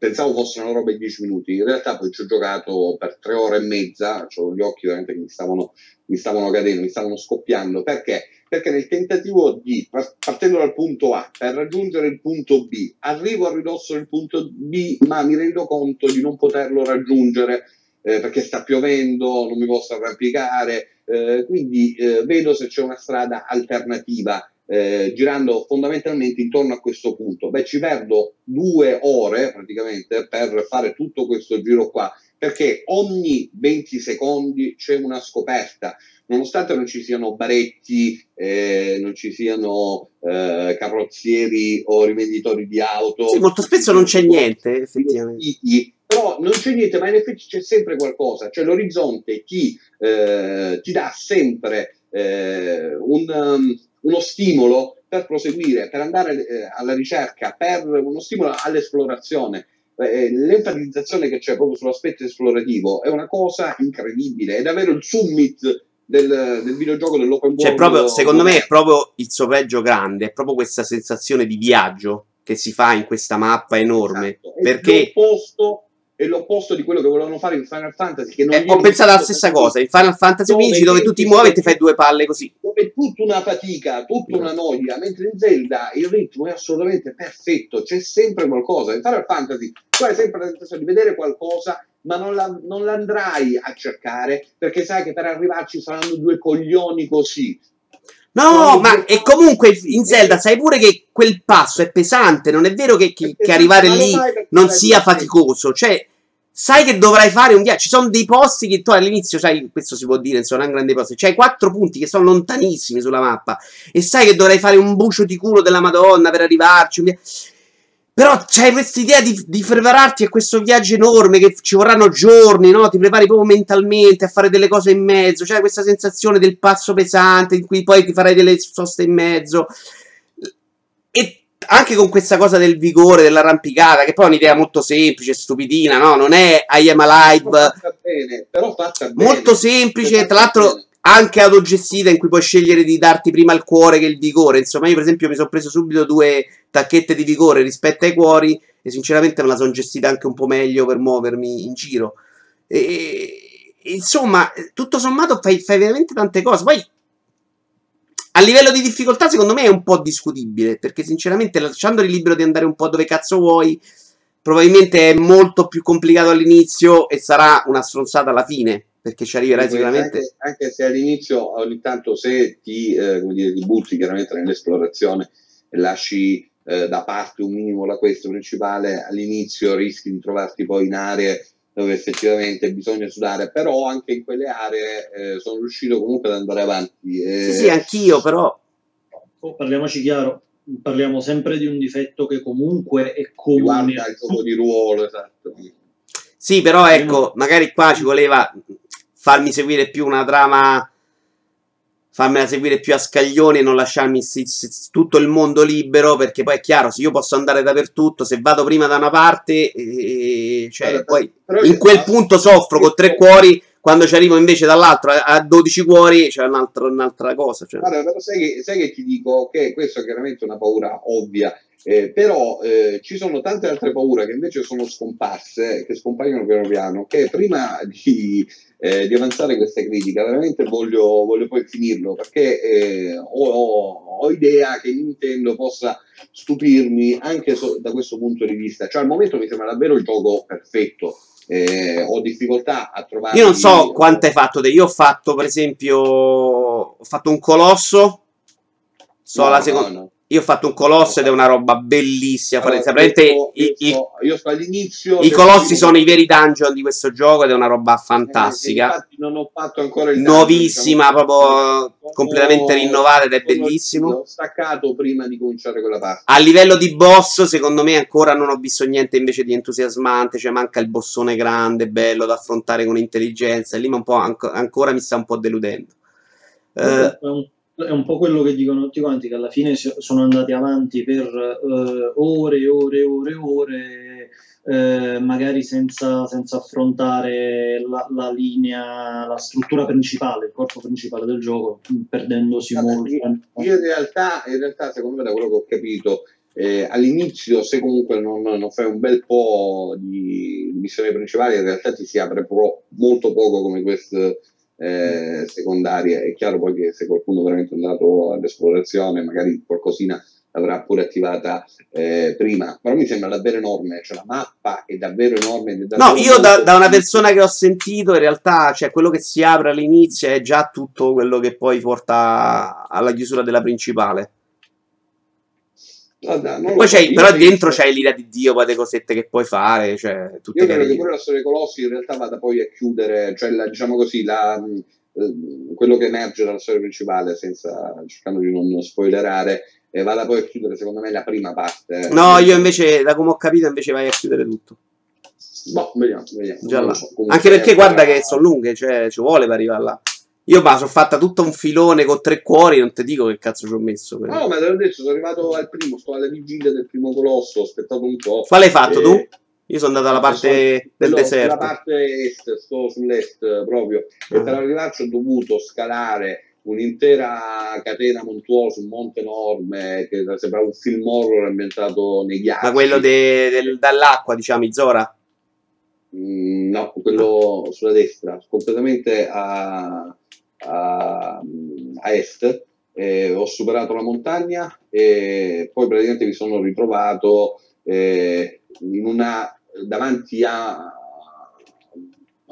pensavo fosse una roba di 10 minuti, in realtà poi ci ho giocato per tre ore e mezza, ho gli occhi veramente che mi stavano, mi stavano cadendo, mi stavano scoppiando, perché? Perché nel tentativo di, partendo dal punto A, per raggiungere il punto B, arrivo a ridosso del punto B, ma mi rendo conto di non poterlo raggiungere eh, perché sta piovendo, non mi posso arrampicare, eh, quindi eh, vedo se c'è una strada alternativa. Eh, girando fondamentalmente intorno a questo punto, beh, ci perdo due ore praticamente per fare tutto questo giro qua, perché ogni 20 secondi c'è una scoperta, nonostante non ci siano baretti, eh, non ci siano eh, carrozzieri o rivenditori di auto. Sì, molto spesso non c'è niente, effettivamente però non c'è niente, ma in effetti c'è sempre qualcosa, cioè l'orizzonte ti, eh, ti dà sempre eh, un, um, uno stimolo per proseguire, per andare eh, alla ricerca, per uno stimolo all'esplorazione. Eh, l'enfatizzazione che c'è proprio sull'aspetto esplorativo è una cosa incredibile, è davvero il summit del, del, videogioco dell'open world. Cioè, proprio, secondo me è proprio il suo pregio grande, è proprio questa sensazione di viaggio che si fa in questa mappa enorme. Esatto. Perché l'opposto è l'opposto di quello che volevano fare in Final Fantasy. Che non eh, ho pensato alla stessa cosa. In Final Fantasy dove, 15, dove tu ti muovi e ti fai due palle così. Dove è tutta una fatica, tutta una noia, mentre in Zelda il ritmo è assolutamente perfetto, c'è sempre qualcosa. In Final Fantasy tu hai sempre la sensazione di vedere qualcosa, ma non, la, non l'andrai a cercare perché sai che per arrivarci saranno due coglioni così. No, ma e comunque in Zelda sai pure che quel passo è pesante, non è vero che, che, che arrivare lì non sia faticoso, cioè sai che dovrai fare un viaggio. Ci sono dei posti che tu all'inizio, sai, questo si può dire, insomma, non grandi posti. C'hai quattro punti che sono lontanissimi sulla mappa e sai che dovrai fare un bucio di culo della Madonna per arrivarci. Però c'hai questa idea di, di, prepararti a questo viaggio enorme che ci vorranno giorni, no? Ti prepari proprio mentalmente a fare delle cose in mezzo. C'hai questa sensazione del passo pesante in cui poi ti farai delle soste in mezzo. E anche con questa cosa del vigore, dell'arrampicata, che poi è un'idea molto semplice, stupidina, no? Non è I am alive. Però fatta bene, però fatta bene. Molto semplice, tra l'altro anche autogestita in cui puoi scegliere di darti prima il cuore che il vigore. Insomma, io per esempio mi sono preso subito due tacchette di vigore rispetto ai cuori e sinceramente me la sono gestita anche un po' meglio per muovermi in giro. E, insomma, tutto sommato fai, fai veramente tante cose. Poi a livello di difficoltà, secondo me è un po' discutibile. Perché, sinceramente, lasciandoli libero di andare un po' dove cazzo vuoi, probabilmente è molto più complicato all'inizio e sarà una stronzata alla fine. Perché ci arriverai sicuramente. Anche, anche, se all'inizio, ogni tanto, se ti, eh, come dire, ti butti chiaramente nell'esplorazione e lasci eh, da parte un minimo la quest principale, all'inizio rischi di trovarti poi in aree dove effettivamente bisogna sudare, però anche in quelle aree eh, sono riuscito comunque ad andare avanti. E... Sì, sì, anch'io, però... Oh, parliamoci chiaro, parliamo sempre di un difetto che comunque è comune. Guarda il gioco di ruolo, esatto. Sì, però ecco, magari qua ci voleva farmi seguire più una trama fammela seguire più a scaglioni e non lasciarmi s- s- tutto il mondo libero, perché poi è chiaro, se io posso andare dappertutto, se vado prima da una parte, eh, cioè, Allora, poi in quel punto soffro con tre cuori, quando ci arrivo invece dall'altro a- a 12 cuori c'è un'altra, un'altra cosa. Cioè. Però sai che, sai che ti dico che questo è chiaramente una paura ovvia, eh, però eh, ci sono tante altre paure che invece sono scomparse, che scompaiono piano piano, che prima di, eh, di avanzare questa critica veramente voglio, voglio poi finirlo, perché eh, ho, ho- idea che Nintendo possa stupirmi anche so- da questo punto di vista. Cioè al momento mi sembra davvero il gioco perfetto. Eh, ho difficoltà a trovare Io non so quanto hai fatto te. Io ho fatto, per esempio, ho fatto un colosso. So No, la no, seconda. no. Io ho fatto un colosso ed è una roba bellissima. Allora, io, i, i- sto, io sto all'inizio. i colossi sono i veri dungeon di questo gioco ed è una roba Eh, fantastica. infatti non ho fatto ancora il Nuovissima, dungeon, diciamo. proprio Sono- completamente rinnovata ed è bellissimo. L'ho staccato prima di cominciare quella parte. A livello di boss, secondo me ancora non ho visto niente invece di entusiasmante. Cioè, manca il bossone grande, bello da affrontare con intelligenza. E lì ma un po' anco- ancora mi sta un po' deludendo. Eh, È un, po' quello che dicono tutti quanti, che alla fine sono andati avanti per eh, ore e ore e ore e ore, eh, magari senza, senza affrontare la, la linea, la struttura principale, il corpo principale del gioco, perdendosi Vabbè, molto. Io in realtà, in realtà, secondo me, da quello che ho capito, eh, all'inizio, se comunque non, non fai un bel po' di missioni principali, in realtà ti si apre pro- molto poco come queste eh, secondarie. È chiaro poi che se qualcuno veramente è andato all'esplorazione, magari qualcosina l'avrà pure attivata eh, prima, però mi sembra davvero enorme, cioè la mappa è davvero enorme. è No, davvero io da, da una persona che ho sentito, in realtà, cioè quello che si apre all'inizio è già tutto quello che poi porta alla chiusura della principale. Lo poi io però dentro c'hai l'ira di Dio, poi le cosette che puoi fare, cioè tutte Io credo che carine. pure la storia dei colossi in realtà vada poi a chiudere, cioè la- diciamo così, la, eh, quello che emerge dalla storia principale, senza cercando di non spoilerare, eh, vada poi a chiudere secondo me la prima parte. No, io invece, da come ho capito, invece vai a chiudere tutto. Boh, vediamo, vediamo. So. Anche perché guarda sarà- che sono lunghe, cioè ci vuole per arrivare là. Io ma sono fatta tutto un filone con tre cuori, non ti dico che cazzo ci ho messo. per- No, ma te l'ho detto, sono arrivato al primo, sto alla vigilia del primo colosso, ho aspettato un po'. Quale hai fatto Eh, tu? Io sono andato alla parte del Quello- deserto. Sulla parte est, sto sull'est proprio. E Ah. per arrivarci ho dovuto scalare un'intera catena montuosa, un monte enorme, che sembrava un film horror ambientato nei ghiacci. Ma quello de- del- dall'acqua, diciamo, Izora. Mm, no, quello sulla destra, completamente a, a, a est. Eh, ho superato la montagna e poi praticamente mi sono ritrovato eh, una, davanti a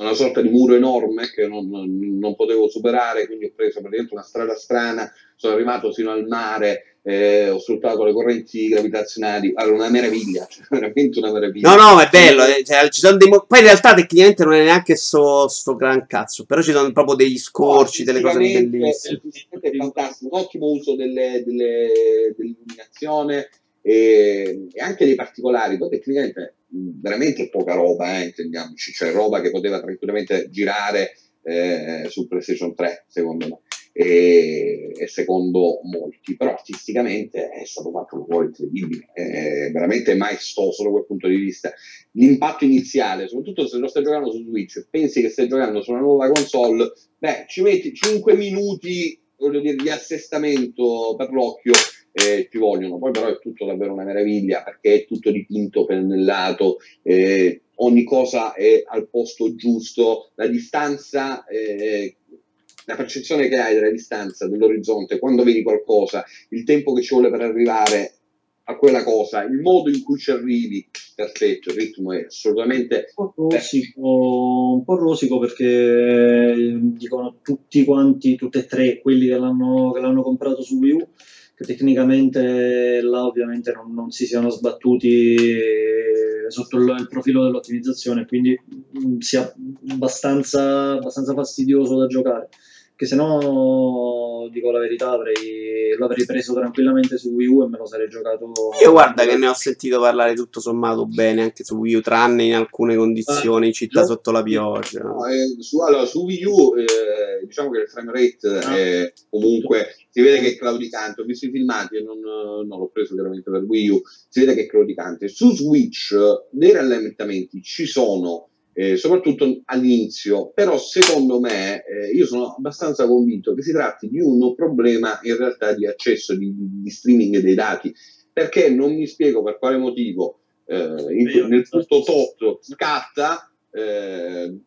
una sorta di muro enorme che non, non- potevo superare, quindi ho preso praticamente una strada strana, sono arrivato fino al mare, eh, ho sfruttato le correnti gravitazionali, allora una meraviglia, cioè, veramente una meraviglia. No, no, è bello. eh, cioè, ci sono dei mo- Poi in realtà tecnicamente non è neanche sto, sto gran cazzo. Però ci sono proprio degli scorci, delle cose bellissime. è fantastico, un ottimo uso delle, delle- dell'illuminazione e, e anche dei particolari. Poi tecnicamente veramente poca roba, eh, intendiamoci, cioè roba che poteva tranquillamente girare eh, su PlayStation 3, secondo me. E, e secondo molti, però artisticamente è stato fatto un lavoro incredibile, è veramente maestoso da quel punto di vista l'impatto iniziale, soprattutto se lo stai giocando su Switch, pensi che stai giocando su una nuova console, beh, ci metti 5 minuti voglio dire, di assestamento per l'occhio eh, ci vogliono, poi però è tutto davvero una meraviglia perché è tutto dipinto, pennellato, eh, ogni cosa è al posto giusto, la distanza, eh, la percezione che hai della distanza, dell'orizzonte, quando vedi qualcosa, il tempo che ci vuole per arrivare a quella cosa, il modo in cui ci arrivi, perfetto, il ritmo è assolutamente un po' rosico, un po' rosico perché eh, dicono tutti quanti, tutti e tre quelli che l'hanno, che l'hanno comprato su Wii U, che tecnicamente là ovviamente non, non si siano sbattuti eh, sotto il, il profilo dell'ottimizzazione, quindi mh, sia abbastanza, abbastanza fastidioso da giocare. Che se no, dico la verità, avrei, l'avrei preso tranquillamente su Wii U e me lo sarei giocato. Io guarda che ne ho sentito parlare tutto sommato bene anche su Wii U, tranne in alcune condizioni, in città sotto la pioggia. No, eh, su, allora, su Wii U eh, diciamo che il frame rate ah. è comunque si vede che è claudicante. Ho visto i filmati e non, non, l'ho preso chiaramente per Wii U. Si vede che è claudicante. Su Switch dei rallentamenti ci sono eh, soprattutto all'inizio, però secondo me eh, io sono abbastanza convinto che si tratti di un problema in realtà di accesso, di, di streaming dei dati, perché non mi spiego per quale motivo eh, in, nel punto tot scatta, eh,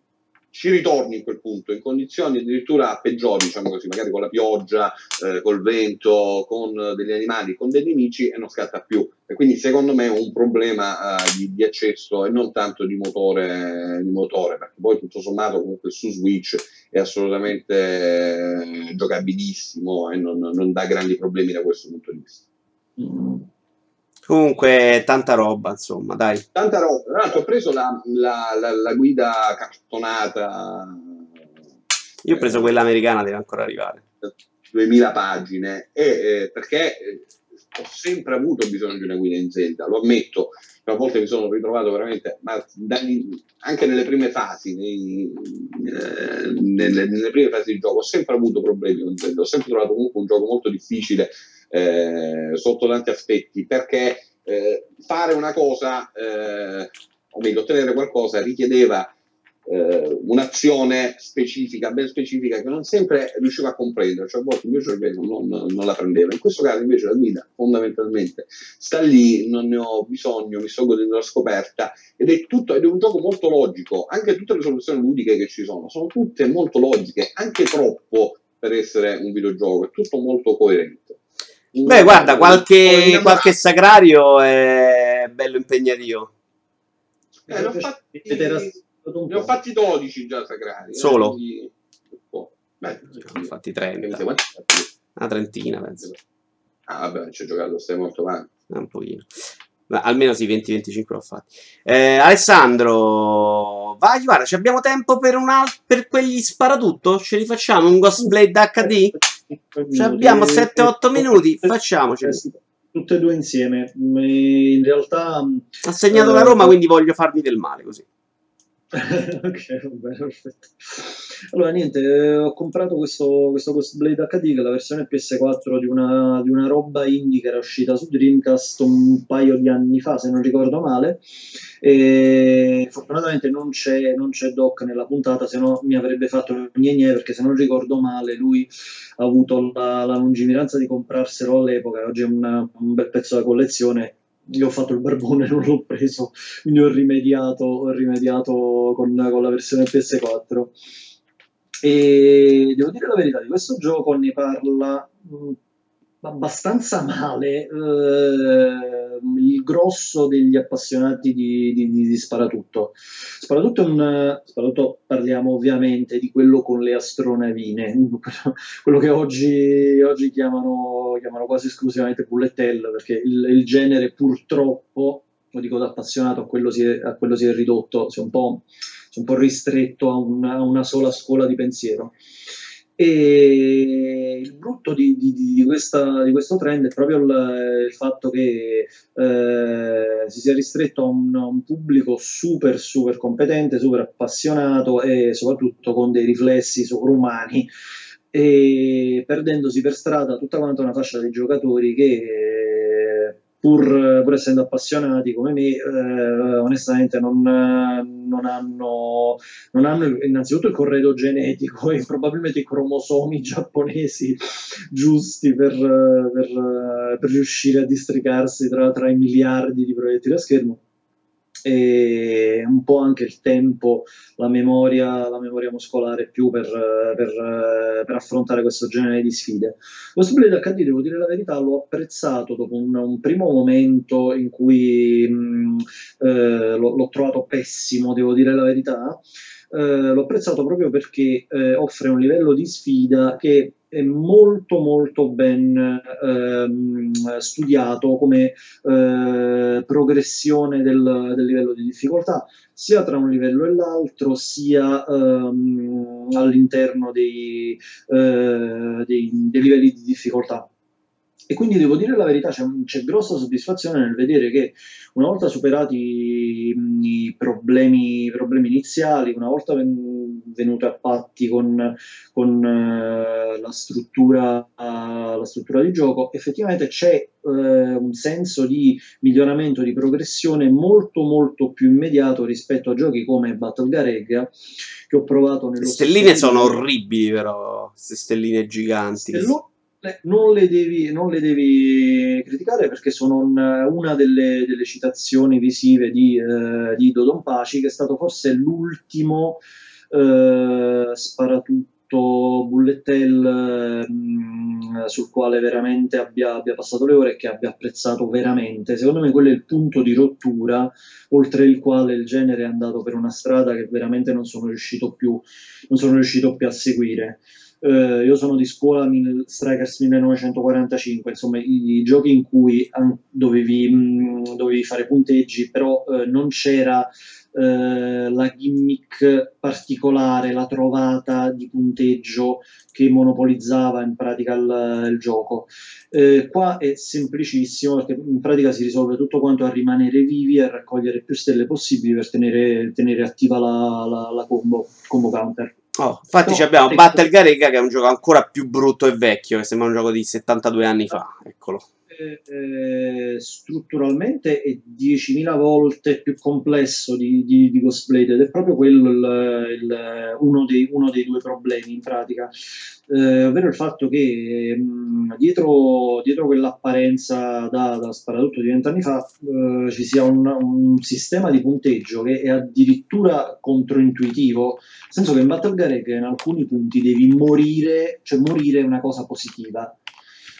ci ritorni in quel punto in condizioni addirittura peggiori, diciamo così, magari con la pioggia, eh, col vento, con degli animali, con dei nemici e non scatta più. E quindi secondo me è un problema uh, di, di, accesso e non tanto di motore, di motore, perché poi tutto sommato comunque su Switch è assolutamente eh, giocabilissimo e non, non, dà grandi problemi da questo punto di vista. Mm. Comunque, tanta roba, insomma, dai. Tanta roba. Tra l'altro, ho preso la, la, la, la guida cartonata. Io ho preso quella americana, deve ancora arrivare. 2000 pagine, e, eh, perché eh, ho sempre avuto bisogno di una guida in Zelda, lo ammetto. A volte mi sono ritrovato veramente, ma anche nelle prime fasi, nei, eh, nelle, nelle, prime fasi di gioco, ho sempre avuto problemi con Zelda. Ho sempre trovato comunque un gioco molto difficile eh, sotto tanti aspetti, perché eh, fare una cosa, eh, o meglio, ottenere qualcosa richiedeva eh, un'azione specifica, ben specifica, che non sempre riuscivo a comprendere, cioè a volte il mio cervello non, non, la prendeva. In questo caso invece la guida fondamentalmente sta lì, non ne ho bisogno, mi sto godendo la scoperta ed è tutto, ed è un gioco molto logico, anche tutte le soluzioni ludiche che ci sono, sono tutte molto logiche, anche troppo per essere un videogioco, è tutto molto coerente. Beh, guarda, qualche, qualche sacrario è bello impegnativo. Eh, ne, ho fatti, ne ho fatti 12 già sacrari. Eh, Solo? Eh, quindi... Beh, ne ho fatti 30. Una trentina, penso. Ah, vabbè, ci ho giocato, stai molto avanti. Eh, un pochino. Beh, almeno sì, 20-25 l'ho fatti. Eh, Alessandro, vai, guarda, abbiamo tempo per, un alt- per quegli sparatutto? Ce li facciamo? Un Ghostblade HD? Cioè abbiamo 7-8 minuti, facciamoci. Tutte e due insieme. In realtà... Ha segnato la Roma, quindi voglio farvi del male così. ok, va bene, perfetto. Allora, niente, eh, ho comprato questo, questo Ghostblade HD, che è la versione PS4 di una, di una roba indie che era uscita su Dreamcast un paio di anni fa, se non ricordo male. E fortunatamente non c'è, non c'è Doc nella puntata, se no mi avrebbe fatto gne perché se non ricordo male lui ha avuto la, la lungimiranza di comprarselo all'epoca, oggi è una, un bel pezzo da collezione io ho fatto il barbone, non l'ho preso, quindi ho rimediato, ho rimediato con, con, la versione PS4. E devo dire la verità, di questo gioco ne parla mh, abbastanza male eh, il grosso degli appassionati di, di, di, di Sparatutto. Sparatutto un... Sparatutto parliamo ovviamente di quello con le astronavine, quello che oggi, oggi chiamano, chiamano, quasi esclusivamente bullet hell, perché il, il genere purtroppo, lo dico da appassionato, a quello si è, a quello si è ridotto, si è un po', un po ristretto a una, una sola scuola di pensiero. E il brutto di, di, di, questa, di, questo trend è proprio il, il fatto che eh, si sia ristretto a un, a un, pubblico super super competente, super appassionato e soprattutto con dei riflessi sovrumani perdendosi per strada tutta quanta una fascia di giocatori che pur, pur essendo appassionati come me, eh, onestamente non, non, hanno, non, hanno, innanzitutto il corredo genetico e probabilmente i cromosomi giapponesi giusti per, per, per riuscire a districarsi tra, tra i miliardi di proiettili a schermo e un po' anche il tempo, la memoria, la memoria muscolare più per, per, per, affrontare questo genere di sfide. Questo Blade HD, devo dire la verità, l'ho apprezzato dopo un, un primo momento in cui mh, eh, l'ho, l'ho trovato pessimo, devo dire la verità. Eh, l'ho apprezzato proprio perché eh, offre un livello di sfida che è molto molto ben ehm, studiato come eh, progressione del, del, livello di difficoltà, sia tra un livello e l'altro, sia ehm, all'interno dei, eh, dei, dei livelli di difficoltà. E quindi devo dire la verità, c'è, c'è, grossa soddisfazione nel vedere che una volta superati i problemi, problemi iniziali, una volta ven, venuti a patti con, con uh, la, struttura, uh, la, struttura, di gioco, effettivamente c'è uh, un senso di miglioramento, di progressione molto molto più immediato rispetto a giochi come Battle Garegga che ho provato nello Le stelline sono orribili però, queste stelline giganti. Stello- non le, devi, non le devi criticare perché sono una, una delle, delle, citazioni visive di, eh, di Dodon Paci, che è stato forse l'ultimo eh, sparatutto bullet mh, sul quale veramente abbia, abbia, passato le ore e che abbia apprezzato veramente. Secondo me quello è il punto di rottura oltre il quale il genere è andato per una strada che veramente non sono riuscito più, non sono riuscito più a seguire. Eh, io sono di scuola mil, Strikers 1945, insomma i, i giochi in cui an- dovevi, mh, dovevi, fare punteggi, però eh, non c'era eh, la gimmick particolare, la trovata di punteggio che monopolizzava in pratica il, il gioco. Eh, qua è semplicissimo perché in pratica si risolve tutto quanto a rimanere vivi e a raccogliere più stelle possibili per tenere, tenere attiva la, la, la combo, combo counter. Oh, infatti no, abbiamo Battle Garega che è un gioco ancora più brutto e vecchio, che sembra un gioco di 72 anni fa, eccolo. Eh, eh, strutturalmente è 10.000 volte più complesso di, di, di Ghostblade ed è proprio quello il, il, uno, dei, uno, dei, due problemi in pratica, eh, ovvero il fatto che mh, mm, dietro, dietro, quell'apparenza da, da sparatutto di vent'anni fa eh, ci sia un, un, sistema di punteggio che è addirittura controintuitivo, nel senso che in Battle Gareg in alcuni punti devi morire, cioè morire è una cosa positiva.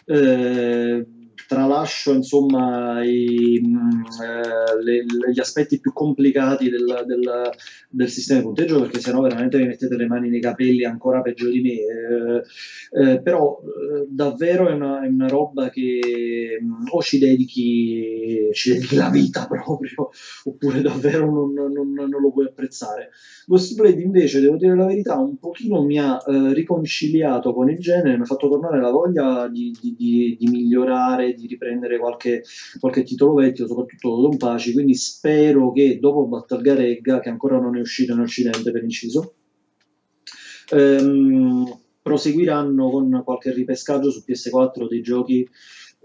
Eh, tralascio insomma i, mm, eh, le, gli aspetti più complicati del, del, del, sistema di punteggio perché sennò veramente vi mettete le mani nei capelli ancora peggio di me. Eh, eh, però eh, davvero è una, è una, roba che mh, mm, o ci dedichi, ci dedichi la vita proprio oppure davvero non, non, non lo puoi apprezzare. Ghostblade invece devo dire la verità un pochino mi ha eh, riconciliato con il genere mi ha fatto tornare la voglia di, di, di, di migliorare di riprendere qualche, qualche titolo vecchio, soprattutto Don Paci, quindi spero che dopo Battle Garegga, che ancora non è uscito in Occidente per inciso, ehm, proseguiranno con qualche ripescaggio su PS4 dei giochi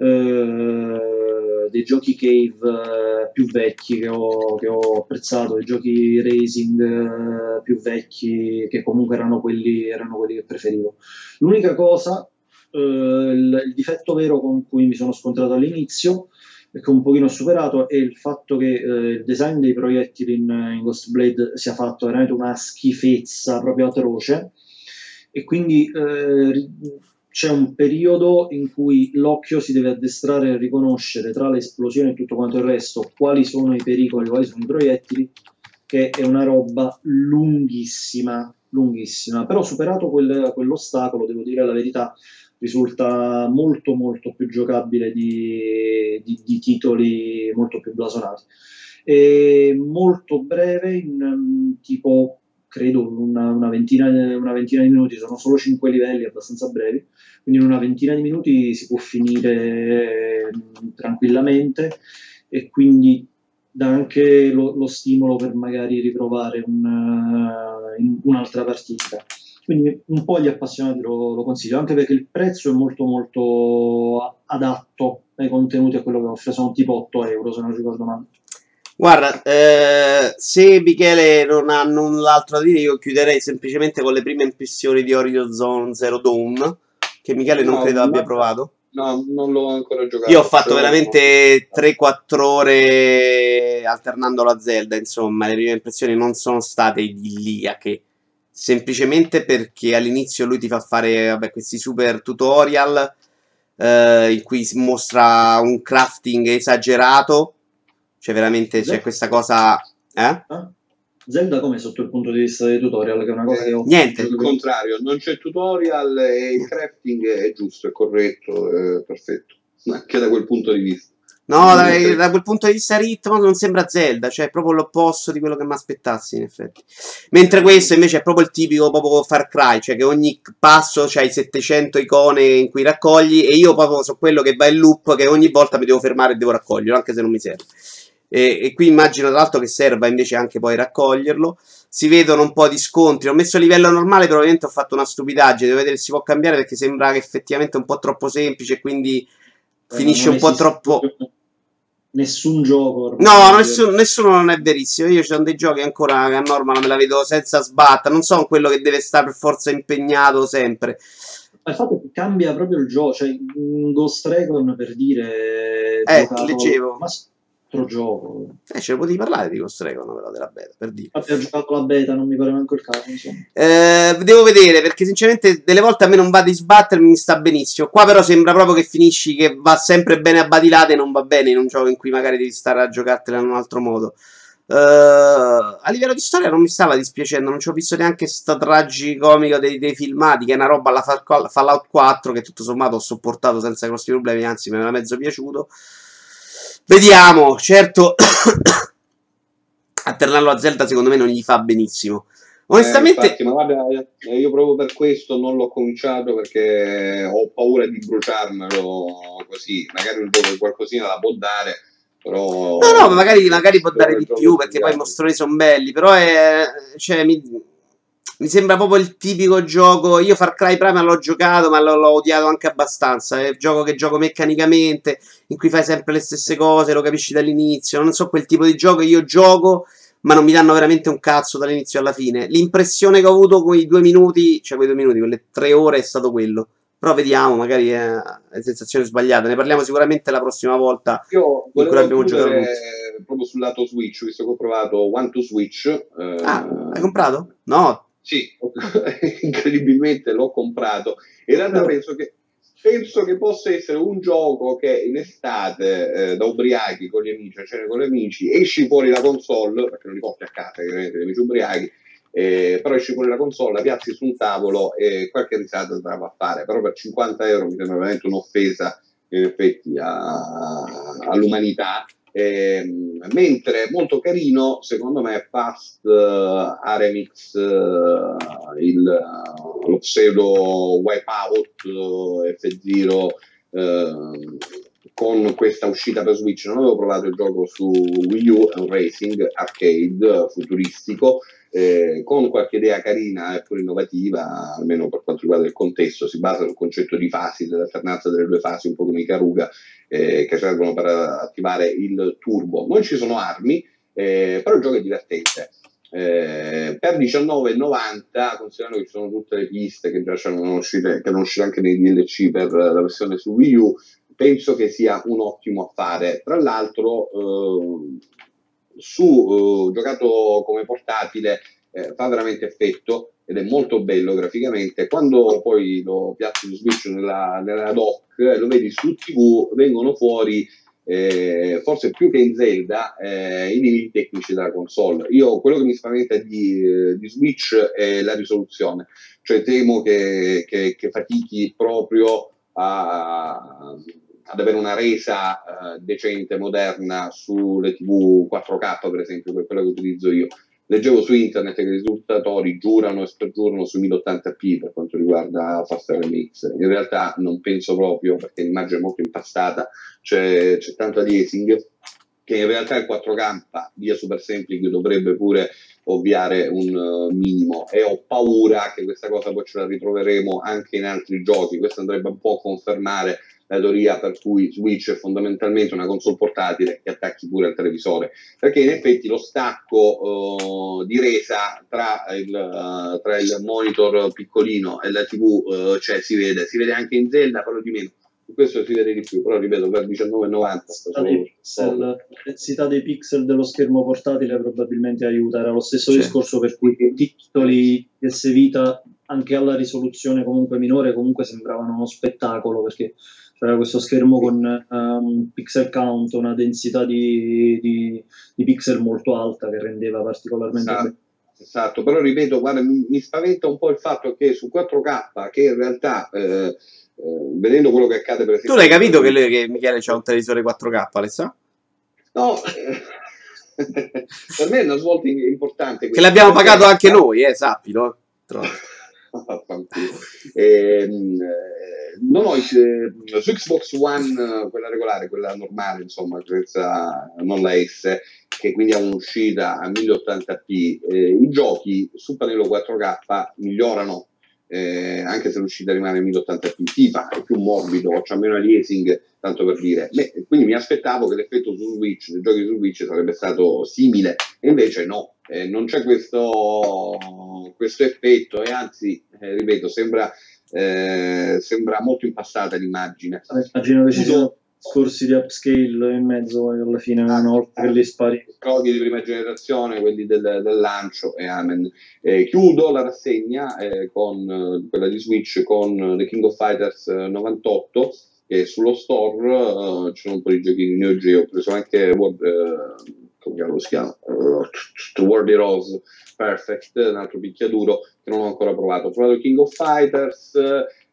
eh, dei giochi cave eh, più vecchi che ho, che ho, apprezzato, dei giochi racing eh, più vecchi che comunque erano quelli, erano quelli che preferivo. L'unica cosa eh, il, difetto vero con cui mi sono scontrato all'inizio e che un pochino ho superato è il fatto che eh, il design dei proiettili in, in Ghost Blade sia fatto veramente una schifezza proprio atroce e quindi eh, c'è un periodo in cui l'occhio si deve addestrare a riconoscere tra le esplosioni e tutto quanto il resto quali sono i pericoli, quali sono i proiettili, che è una roba lunghissima, lunghissima. Però superato quel, quell'ostacolo, devo dire la verità, risulta molto molto più giocabile di, di, di titoli molto più blasonati. E molto breve, in tipo credo una, una, ventina, una, ventina, di minuti, sono solo 5 livelli abbastanza brevi, quindi in una ventina di minuti si può finire mm, tranquillamente e quindi dà anche lo, lo stimolo per magari riprovare un, uh, un'altra partita. Quindi un po' gli appassionati lo, lo, consiglio, anche perché il prezzo è molto molto adatto ai contenuti a quello che offre, sono tipo 8 euro se non ricordo male. Guarda, eh, se Michele non ha null'altro da dire, io chiuderei semplicemente con le prime impressioni di Horizon Zero Dawn, che Michele non no, credo abbia provato. No, non l'ho ancora giocato. Io ho fatto veramente 3-4 ore alternando la Zelda, insomma, le prime impressioni non sono state idilliache semplicemente perché all'inizio lui ti fa fare vabbè, questi super tutorial eh, in cui si mostra un crafting esagerato, cioè veramente c'è questa cosa... Eh? Ah? Zelda come sotto il punto di vista dei tutorial, che è una cosa che ho... Niente. Il contrario, non c'è tutorial e il crafting è giusto, è corretto, è perfetto. Anche da quel punto di vista. No, da, da, quel punto di vista ritmo non sembra Zelda, cioè è proprio l'opposto di quello che mi aspettassi in effetti. Mentre questo invece è proprio il tipico proprio Far Cry, cioè che ogni passo c'hai 700 icone in cui raccogli e io proprio so quello che va in loop che ogni volta mi devo fermare e devo raccoglierlo, anche se non mi serve. E, e qui immagino tra l'altro che serva invece anche poi raccoglierlo. Si vedono un po' di scontri. Ho messo a livello normale, probabilmente ho fatto una stupidaggine. Devo vedere se si può cambiare perché sembra che effettivamente è un po' troppo semplice, quindi eh, finisce un po' troppo nessun gioco. No, nessuno, nessuno, non è verissimo. Io ci sono dei giochi ancora che a norma me la vedo senza sbatta. Non sono quello che deve stare per forza impegnato sempre. Ma il fatto che cambia proprio il gioco. Cioè, Ghost Recon per dire. Eh, giocato, leggevo. Ma altro gioco. Eh, ce ne potevi parlare di Ghost Recon però della beta, per dire. Infatti ho giocato la beta, non mi pare manco il caso, eh, devo vedere, perché sinceramente delle volte a me non va di sbattermi, mi sta benissimo. Qua però sembra proprio che finisci che va sempre bene a badilate e non va bene in un gioco in cui magari devi stare a giocartela in un altro modo. Uh, a livello di storia non mi stava dispiacendo, non ci ho visto neanche sta tragicomico dei, dei filmati, che è una roba alla Fallout 4 che tutto sommato ho sopportato senza grossi problemi, anzi mi era mezzo piaciuto. Vediamo, certo alternarlo a Zelda secondo me non gli fa benissimo. Onestamente, eh, infatti, ma guarda, eh, io proprio per questo non l'ho cominciato perché ho paura di bruciarmelo così. Magari un gioco qualcosina la può dare, però. No, no, magari, magari può dare di più perché poi i mostroni sono belli. Però è. Cioè, mi, mi sembra proprio il tipico gioco. Io Far Cry Prima l'ho giocato, ma l'ho, l'ho odiato anche abbastanza. È un gioco che gioco meccanicamente, in cui fai sempre le stesse cose, lo capisci dall'inizio. Non so quel tipo di gioco io gioco, ma non mi danno veramente un cazzo dall'inizio alla fine. L'impressione che ho avuto quei due minuti, cioè quei due minuti, quelle tre ore, è stato quello. Però vediamo, magari è, è sensazione sbagliata. Ne parliamo sicuramente la prossima volta. Io in cui abbiamo giocato proprio sul lato Switch, visto che ho provato One to Switch. Eh, ah, hai comprato? No, sì, incredibilmente l'ho comprato. In realtà penso che, penso che possa essere un gioco che in estate, eh, da ubriachi con gli amici, a cena con gli amici, esci fuori la console, perché non li porti a casa, chiaramente, gli amici ubriachi, eh, però esci fuori la console, la piazzi su un tavolo e qualche risata la fa fare, però per 50 euro mi sembra veramente un'offesa in effetti a, all'umanità mentre molto carino, secondo me, Fast uh, Aremix, uh, il, uh, lo pseudo Wipeout uh, F0 con questa uscita per Switch. Non avevo provato il gioco su Wii U, è un racing arcade futuristico eh, con qualche idea carina e pure innovativa, almeno per quanto riguarda il contesto, si basa sul concetto di fasi, dell'alternanza delle due fasi, un po' come i Karuga, eh, che servono per attivare il turbo. Non ci sono armi, eh, però il gioco è divertente. Eh, per 19,90 considerando che ci sono tutte le piste che già sono uscite, che erano uscite anche nei DLC per la versione su Wii U, penso che sia un ottimo affare. Tra l'altro, eh, su uh, giocato come portatile eh, fa veramente effetto ed è molto bello graficamente. Quando poi lo piazzi su Switch nella, nella dock, eh, lo vedi su TV, vengono fuori eh, forse più che in Zelda eh, i limiti tecnici della console. Io quello che mi spaventa di, eh, di Switch è la risoluzione, cioè temo che, che, che fatichi proprio a ad avere una resa uh, decente, moderna sulle TV 4K, per esempio, per quella che utilizzo io. Leggevo su internet che i risultatori giurano e spergiurano su 1080p per quanto riguarda Fast Remix. In realtà non penso proprio, perché l'immagine è molto impastata, c'è, c'è tanto aliasing che in realtà il 4K via Super Sampling dovrebbe pure ovviare un uh, minimo e ho paura che questa cosa poi ce la ritroveremo anche in altri giochi. Questo andrebbe un po' a confermare la teoria per cui Switch è fondamentalmente una console portatile che attacchi pure al televisore, perché in effetti lo stacco uh, di resa tra il, uh, tra il, monitor piccolino e la TV uh, cioè, si vede, si vede anche in Zelda, però di meno. Questo si vede di più, però ripeto, per 19,90 la densità dei pixel dello schermo portatile probabilmente aiuta. Era lo stesso sì. discorso per cui i titoli PS Vita, anche alla risoluzione comunque minore, comunque sembravano uno spettacolo perché c'era questo schermo con um, pixel count, una densità di, di, di, pixel molto alta che rendeva particolarmente esatto, esatto. però ripeto, guarda, mi, mi, spaventa un po' il fatto che su 4K, che in realtà... Eh, eh, vedendo quello che accade per esempio... Tu l'hai capito che, lui, che Michele c'ha un televisore 4K, Alessà? No, per me è una svolta importante. Che l'abbiamo pagato anche noi, eh, sappilo. eh, non ho eh, su Xbox One, quella regolare, quella normale, insomma, senza, non la S, che quindi ha un'uscita a 1080p, eh, i giochi su pannello 4K migliorano eh, anche se l'uscita rimane 1080p, FIFA è più morbido, c'ha meno aliasing, tanto per dire. Beh, quindi mi aspettavo che l'effetto su Switch, dei giochi su Switch sarebbe stato simile, e invece no, eh, non c'è questo, questo, effetto e anzi, eh, ripeto, sembra, eh, sembra molto impastata l'immagine. Immagino che ci siano corsi di upscale in mezzo alla fine una ah, volta che li spari. codi di prima generazione quelli del, del lancio e amen. Eh, chiudo la rassegna eh, con eh, quella di Switch con The King of Fighters 98 e sullo store ci sono un po' di giochi di Neo Geo. Ho preso anche World, uh, come si chiama? Uh, World Heroes Perfect un altro picchiaduro che non ho ancora provato. Ho provato King of Fighters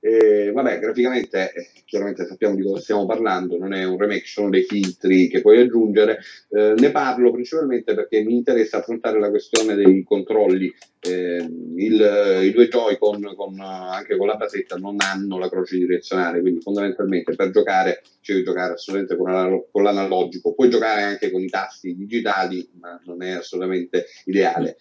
e, vabbè, graficamente, eh, chiaramente sappiamo di cosa stiamo parlando, non è un remake, sono dei filtri che puoi aggiungere. Eh, ne parlo principalmente perché mi interessa affrontare la questione dei controlli. Eh, il, I due Joy-Con, con, anche con la basetta, non hanno la croce direzionale, quindi fondamentalmente per giocare ci devi giocare assolutamente con, l'analogico. Puoi giocare anche con i tasti digitali, ma non è assolutamente ideale.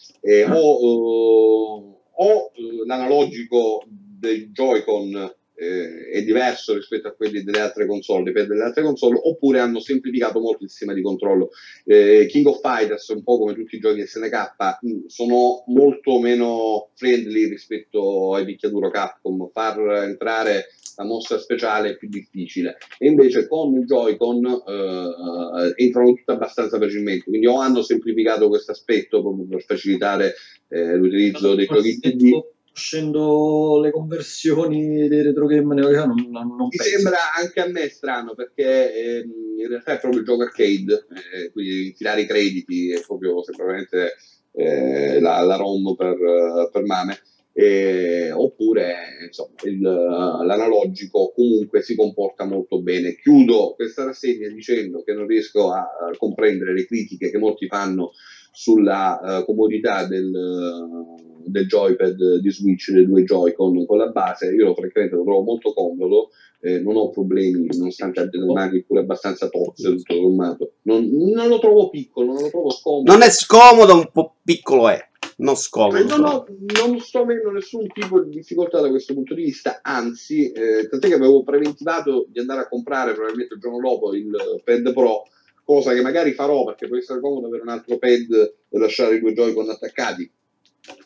o, o l'analogico dei Joy-Con eh, è diverso rispetto a quelli delle altre console, per delle altre console, oppure hanno semplificato molto il sistema di controllo. Eh, King of Fighters, un po' come tutti i giochi SNK, mh, sono molto meno friendly rispetto ai picchiaduro Capcom. Far entrare la mossa speciale è più difficile. E invece con il Joy-Con eh, entrano tutte abbastanza facilmente. Quindi o hanno semplificato questo aspetto proprio per facilitare eh, l'utilizzo dei giochi PD conoscendo le conversioni dei retro game non, non, non Mi penso. sembra anche a me strano perché ehm, in realtà è proprio il gioco arcade, eh, quindi infilare i crediti è proprio semplicemente eh, la, la, ROM per, per mame. Eh, oppure insomma, il, l'analogico comunque si comporta molto bene. Chiudo questa rassegna dicendo che non riesco a comprendere le critiche che molti fanno sulla uh, comodità del, uh, del, joypad di Switch, dei due Joy-Con con la base, io francamente lo trovo molto comodo, eh, non ho problemi, nonostante abbia le mani pure abbastanza tozze, tutto sommato. Non, non, lo trovo piccolo, non lo trovo scomodo. Non è scomodo, un po' piccolo è. Non scomodo. Non, ho, non sto avendo nessun tipo di difficoltà da questo punto di vista, anzi, eh, tant'è che avevo preventivato di andare a comprare probabilmente il giorno dopo il Pad Pro cosa che magari farò perché può essere comodo avere un altro pad e lasciare i due Joy-Con attaccati.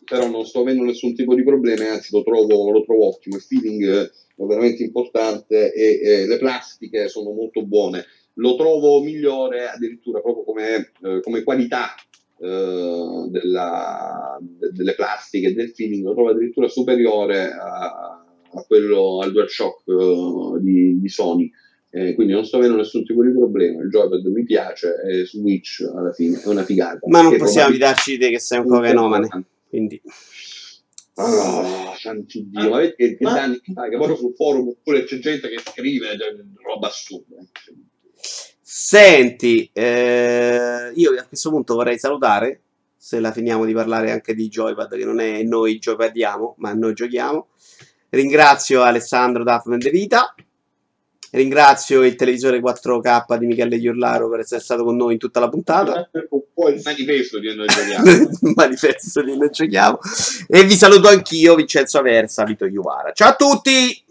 Però non sto avendo nessun tipo di problema anzi lo trovo, lo trovo ottimo. Il feeling è veramente importante e, e, le plastiche sono molto buone. Lo trovo migliore addirittura proprio come, eh, come qualità eh, della, de, delle plastiche del feeling lo trovo addirittura superiore a, a quello al DualShock uh, di, di Sony eh, quindi non sto avendo nessun tipo di problema. Il joypad mi piace e Switch alla fine è una figata. Ma non possiamo fidarci di te che sei un cocanomane. Quindi. Oh, santi Dio, ma che, che danni che fai? Che poi sul forum oppure c'è gente che scrive roba assurda. Senti, eh, io a questo punto vorrei salutare, se la finiamo di parlare anche di Joypad, che non è noi joypadiamo, ma noi giochiamo. Ringrazio Alessandro Daffman De Vita. Ringrazio il televisore 4K di Michele Iorlaro per essere stato con noi in tutta la puntata. Un po' il manifesto di noi giochiamo. il manifesto di noi giochiamo. E vi saluto anch'io, Vincenzo Aversa, Vito Iuvara. Ciao a tutti!